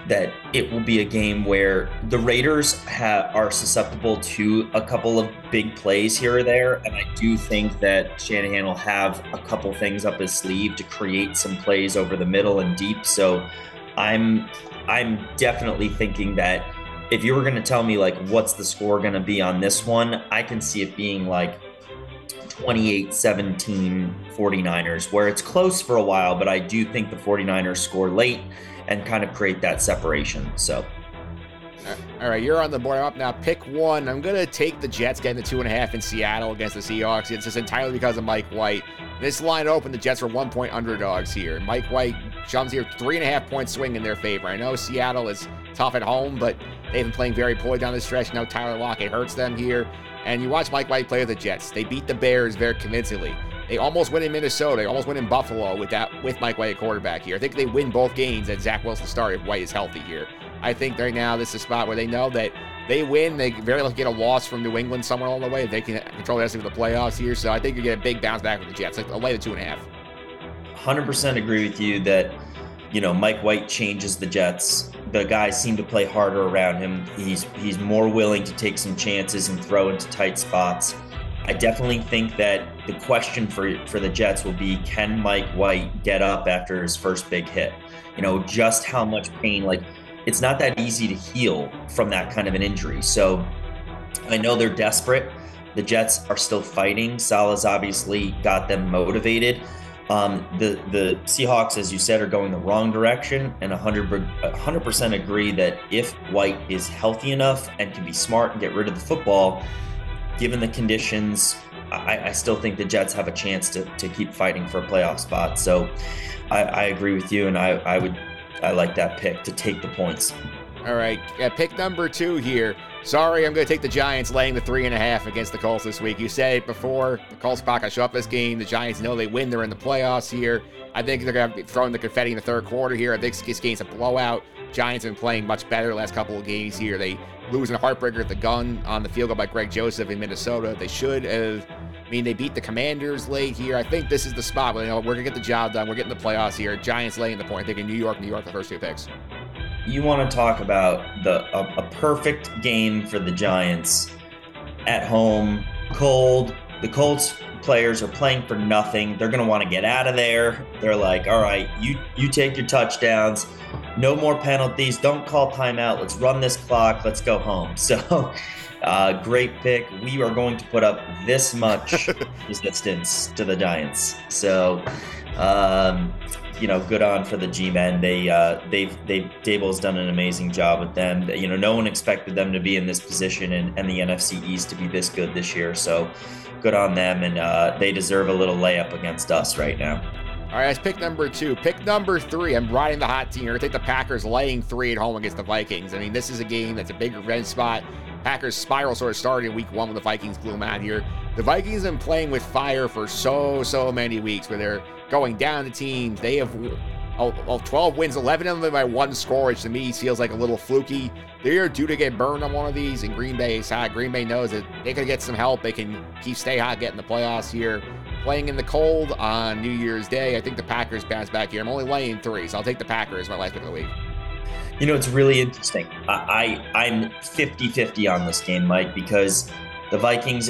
Speaker 10: that it will be a game where the Raiders have, are susceptible to a couple of big plays here or there, and I do think that Shanahan will have a couple things up his sleeve to create some plays over the middle and deep. So I'm I'm definitely thinking that if you were going to tell me like what's the score going to be on this one, I can see it being like 28 17 49ers, where it's close for a while, but I do think the 49ers score late and kind of create that separation. So.
Speaker 6: All right, you're on the board. I'm up now. Pick one. I'm going to take the Jets getting the two and a half in Seattle against the Seahawks. It's just entirely because of Mike White. This line open, the Jets are one point underdogs here. Mike White jumps here, three and a half point swing in their favor. I know Seattle is tough at home, but they've been playing very poorly down the stretch. Now Tyler Lockett hurts them here. And you watch Mike White play with the Jets. They beat the Bears very convincingly. They almost win in Minnesota. They almost win in Buffalo with that with Mike White at quarterback here. I think they win both games at Zach Wilson started if White is healthy here. I think right now this is a spot where they know that they win. They very likely get a loss from New England somewhere along the way. They can control the rest of the playoffs here. So I think you get a big bounce back with the Jets. Like a lay the two and a half.
Speaker 10: 100% agree with you that, you know, Mike White changes the Jets. The guys seem to play harder around him. He's he's more willing to take some chances and throw into tight spots. I definitely think that the question for for the Jets will be can Mike White get up after his first big hit? You know, just how much pain like it's not that easy to heal from that kind of an injury. So I know they're desperate. The Jets are still fighting. Saleh's obviously got them motivated. Um, the the Seahawks, as you said, are going the wrong direction, and 100 percent agree that if White is healthy enough and can be smart and get rid of the football, given the conditions, I, I still think the Jets have a chance to, to keep fighting for a playoff spot. So I, I agree with you, and I, I would I like that pick to take the points.
Speaker 6: All right, uh, pick number two here. Sorry, I'm going to take the Giants laying the three and a half against the Colts this week. You said it before. The Colts pack show up this game. The Giants know they win. They're in the playoffs here. I think they're going to be throwing the confetti in the third quarter here. I think this game's a blowout. Giants have been playing much better the last couple of games here. They lose in a heartbreaker at the gun on the field goal by Greg Joseph in Minnesota. They should have mean, they beat the Commanders late here. I think this is the spot where you know we're gonna get the job done. We're getting the playoffs here. Giants laying the point. I think in New York, New York, the first two picks.
Speaker 10: You want to talk about the a, a perfect game for the Giants at home, cold. The Colts players are playing for nothing. They're gonna want to get out of there. They're like, all right, you you take your touchdowns. No more penalties. Don't call timeout. Let's run this clock. Let's go home. So uh, great pick. We are going to put up this much resistance to the Giants. So, um, you know, good on for the G-men. They uh, they've they Daboll's done an amazing job with them. You know, no one expected them to be in this position and, and the NFC East to be this good this year. So, good on them, and uh, they deserve a little layup against us right now.
Speaker 6: All right, that's pick number two. Pick number three. I'm riding the hot team here. I think the Packers laying three at home against the Vikings. I mean, this is a game that's a big revenge spot. Packers spiral sort of started in week one when the Vikings blew them out here. The Vikings have been playing with fire for so, so many weeks where they're going down to teams. They have well, 12 wins, 11 of them by one score, which to me feels like a little fluky. They are due to get burned on one of these, and Green Bay is hot. Green Bay knows that they can get some help. They can keep stay hot, get in the playoffs here. Playing in the cold on New Year's Day, I think the Packers bounce back here. I'm only laying three, so I'll take the Packers my last pick of the week.
Speaker 10: You know, it's really interesting. I, I I'm 50-50 on this game, Mike, because the Vikings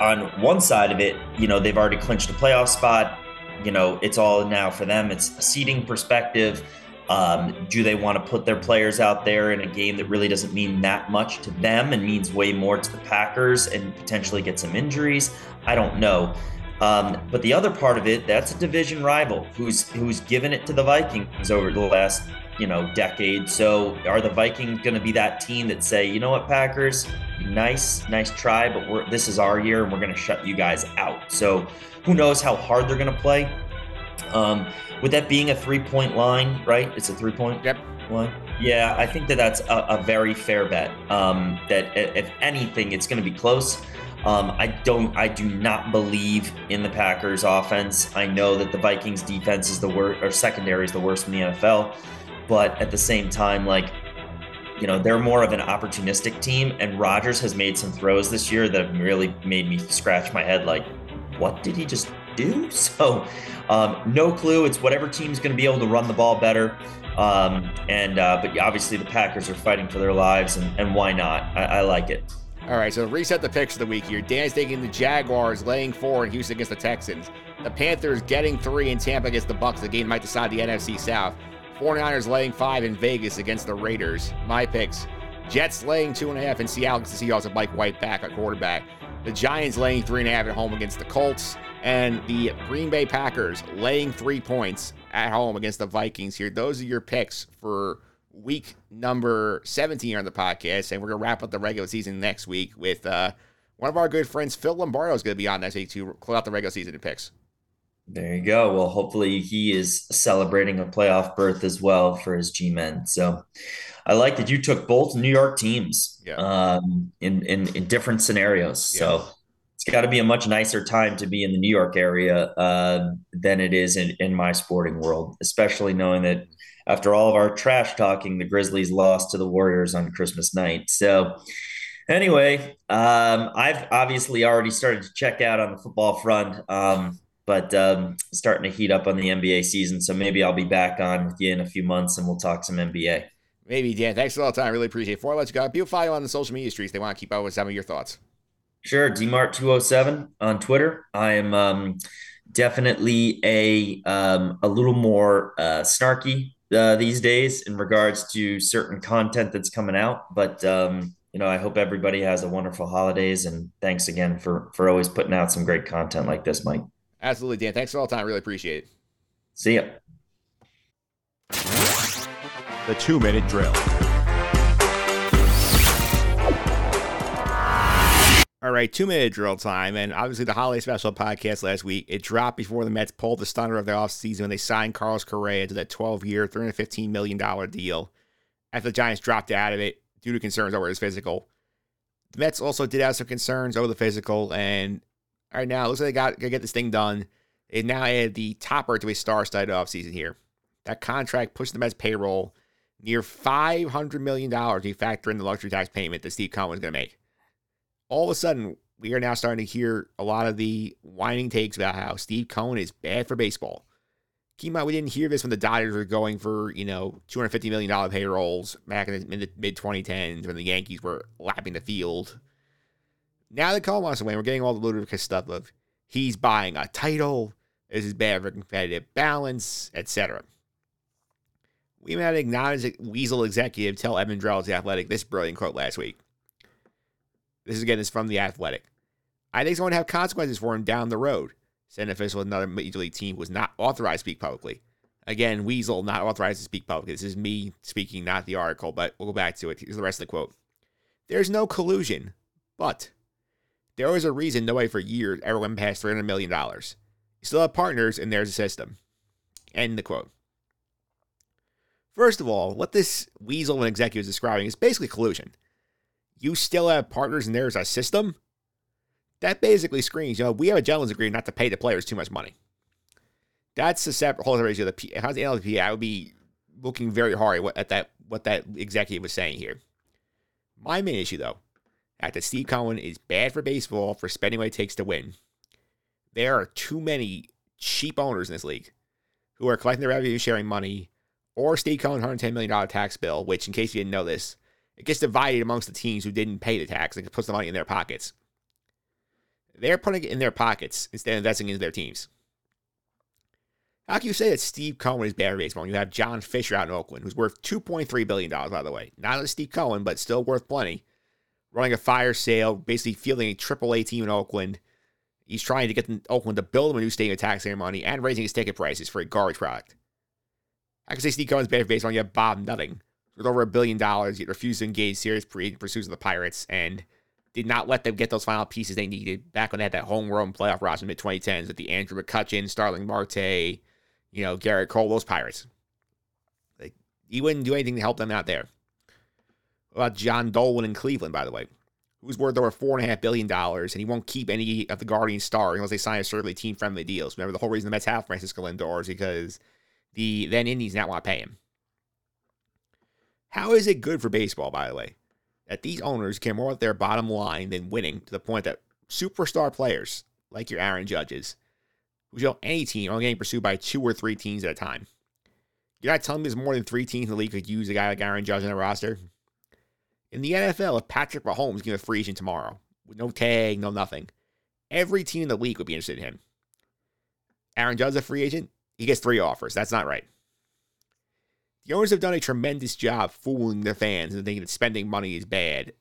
Speaker 10: on one side of it, you know, they've already clinched a playoff spot. You know, it's all now for them. It's a seating perspective. Um, do they want to put their players out there in a game that really doesn't mean that much to them and means way more to the Packers and potentially get some injuries? I don't know. Um, but the other part of it, that's a division rival who's who's given it to the Vikings over the last you know decade. So are the Vikings going to be that team that say, you know what, Packers, nice, nice try, but we're this is our year and we're going to shut you guys out. So who knows how hard they're going to play? Um, with that being a three point line, right? It's a three point
Speaker 6: yep.
Speaker 10: line. Yeah, I think that that's a, a very fair bet. Um, that if anything, it's going to be close. Um, I don't. I do not believe in the Packers' offense. I know that the Vikings' defense is the worst, or secondary is the worst in the NFL. But at the same time, like you know, they're more of an opportunistic team. And Rodgers has made some throws this year that have really made me scratch my head. Like, what did he just do? So, um, no clue. It's whatever team's going to be able to run the ball better. Um, and uh, but obviously the Packers are fighting for their lives, and, and why not? I, I like it.
Speaker 6: All right, so reset the picks of the week here. Dan's taking the Jaguars, laying four in Houston against the Texans. The Panthers getting three in Tampa against the Bucks. The game might decide the NFC South. 49ers laying five in Vegas against the Raiders. My picks. Jets laying two and a half in Seattle against the Seahawks with Mike White back at quarterback. The Giants laying three and a half at home against the Colts. And the Green Bay Packers laying three points at home against the Vikings here. Those are your picks for week number 17 on the podcast. And we're going to wrap up the regular season next week with uh, one of our good friends, Phil Lombardo, is going to be on next week to close out the regular season in picks.
Speaker 10: There you go. Well, hopefully he is celebrating a playoff berth as well for his G men. So I like that you took both New York teams
Speaker 6: yeah.
Speaker 10: um, in, in, in different scenarios. Yeah. So it's got to be a much nicer time to be in the New York area uh, than it is in, in my sporting world, especially knowing that after all of our trash talking, the Grizzlies lost to the Warriors on Christmas night. So, anyway, um, I've obviously already started to check out on the football front, um, but um, starting to heat up on the NBA season. So maybe I'll be back on with you in a few months and we'll talk some NBA.
Speaker 6: Maybe, Dan. Thanks a lot. time. I really appreciate it. Before I let you go, people follow you on the social media streets. They want to keep up with some of your thoughts.
Speaker 10: Sure. DMart207 on Twitter. I am um, definitely a um, a little more uh, snarky uh, these days in regards to certain content that's coming out. But um, you know, I hope everybody has a wonderful holidays, and thanks again for for always putting out some great content like this, Mike.
Speaker 6: Absolutely, Dan. Thanks for all the time. Really appreciate it.
Speaker 10: See ya.
Speaker 2: The two minute drill.
Speaker 6: All right, two minute drill time. And obviously, the holiday special podcast last week, it dropped before the Mets pulled the stunner of their offseason when they signed Carlos Correa to that 12 year, $315 million deal after the Giants dropped out of it due to concerns over his physical. The Mets also did have some concerns over the physical. And all right, now looks like they got to get this thing done. It now added the topper to a star studded offseason here. That contract pushed the Mets payroll near $500 million if you factor in the luxury tax payment that Steve Cohen was going to make all of a sudden, we are now starting to hear a lot of the whining takes about how Steve Cohen is bad for baseball. Keep in mind, we didn't hear this when the Dodgers were going for, you know, $250 million payrolls back in the, the mid 2010s when the Yankees were lapping the field. Now that wants to win, we're getting all the ludicrous stuff of he's buying a title, this is bad for competitive balance, etc. We had an acknowledged Weasel executive tell Evan Drellich, the athletic, this brilliant quote last week. This is again is from the Athletic. I think it's going to have consequences for him down the road. Said an official with another major league team was not authorized to speak publicly. Again, Weasel not authorized to speak publicly. This is me speaking, not the article, but we'll go back to it. Here's the rest of the quote. There's no collusion, but there was a reason nobody for years ever went past $300 million. You still have partners, and there's a system. End the quote. First of all, what this Weasel and executive is describing is basically collusion you still have partners and there's a system, that basically screams, you know, we have a gentleman's agreement not to pay the players too much money. That's a separate whole issue. The P, how's the NLP? I would be looking very hard at that what that executive was saying here. My main issue, though, that Steve Cohen is bad for baseball for spending what it takes to win. There are too many cheap owners in this league who are collecting their revenue sharing money or Steve Cohen's $110 million tax bill, which, in case you didn't know this, it gets divided amongst the teams who didn't pay the tax and puts the money in their pockets. They're putting it in their pockets instead of investing into their teams. How can you say that Steve Cohen is bad at baseball? You have John Fisher out in Oakland, who's worth $2.3 billion, by the way. Not as Steve Cohen, but still worth plenty. Running a fire sale, basically fielding a AAA team in Oakland. He's trying to get Oakland to build him a new stadium with taxpayer money and raising his ticket prices for a garbage product. I can say Steve Cohen's bad at baseball. You have Bob Nutting, with over a billion dollars, yet refused to engage serious pursuits of the Pirates and did not let them get those final pieces they needed back when they had that homegrown playoff roster in mid 2010s with the Andrew McCutchen, Starling Marte, you know, Gerrit Cole, those Pirates. Like, he wouldn't do anything to help them out there. About John Dolan in Cleveland, by the way, who's worth over $4.5 billion, and he won't keep any of the Guardian stars unless they sign a certainly team friendly deals. Remember, the whole reason the Mets have Francisco Lindor is because the then Indies not want to pay him. How is it good for baseball, by the way, that these owners care more about their bottom line than winning to the point that superstar players like your Aaron Judges who show any team only getting pursued by two or three teams at a time. You're not telling me there's more than three teams in the league could use a guy like Aaron Judge in their roster? In the NFL, if Patrick Mahomes gets a free agent tomorrow with no tag, no nothing, every team in the league would be interested in him. Aaron Judge is a free agent. He gets three offers. That's not right. The owners have done a tremendous job fooling their fans and thinking that spending money is bad.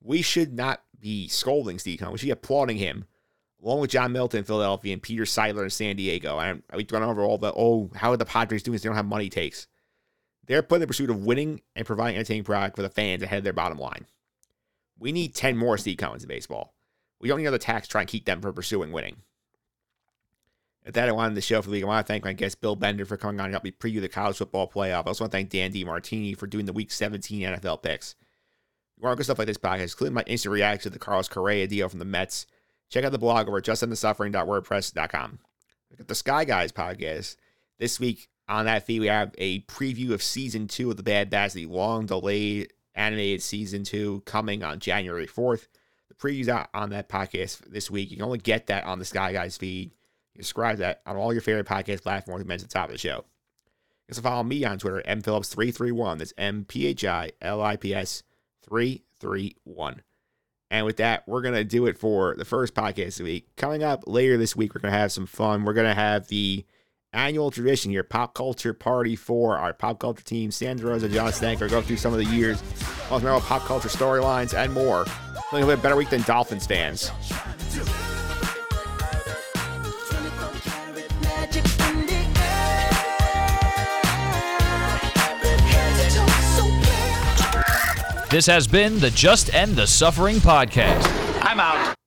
Speaker 6: We should not be scolding Steve Cohen. We should be applauding him along with John Middleton in Philadelphia and Peter Seidler in San Diego. And we've gone over all the, oh, how are the Padres doing? They don't have money takes. They're put in the pursuit of winning and providing entertaining product for the fans ahead of their bottom line. We need 10 more Steve Cohens in baseball. We don't need another tax to try and keep them from pursuing winning. At that, I wanted the show for the league. I want to thank my guest Bill Bender for coming on and help me preview the college football playoff. I also want to thank Dan Martini for doing the Week 17 NFL picks. You want to go stuff like this podcast, including my instant reaction to the Carlos Correa deal from the Mets – Check out the blog over at justendthesuffering.wordpress.com. Look at the Sky Guys podcast. This week on that feed, we have a preview of season two of The Bad Batch, the long delayed animated season two coming on January 4th. The preview's out on that podcast this week. You can only get that on the Sky Guys feed. You subscribe that on all your favorite podcast platforms mentioned at the top of the show. You can follow me on Twitter, mphillips331. That's M P H I L I P S 331. And with that, we're going to do it for the first podcast of the week. Coming up later this week, we're going to have some fun. We're going to have the annual tradition here, Pop Culture Party for our pop culture team, Sandra Rosa, John Stanker, go through some of the years, most memorable pop culture storylines, and more. I think we have a better week than Dolphins fans.
Speaker 11: This has been the Just End the Suffering podcast.
Speaker 4: I'm out.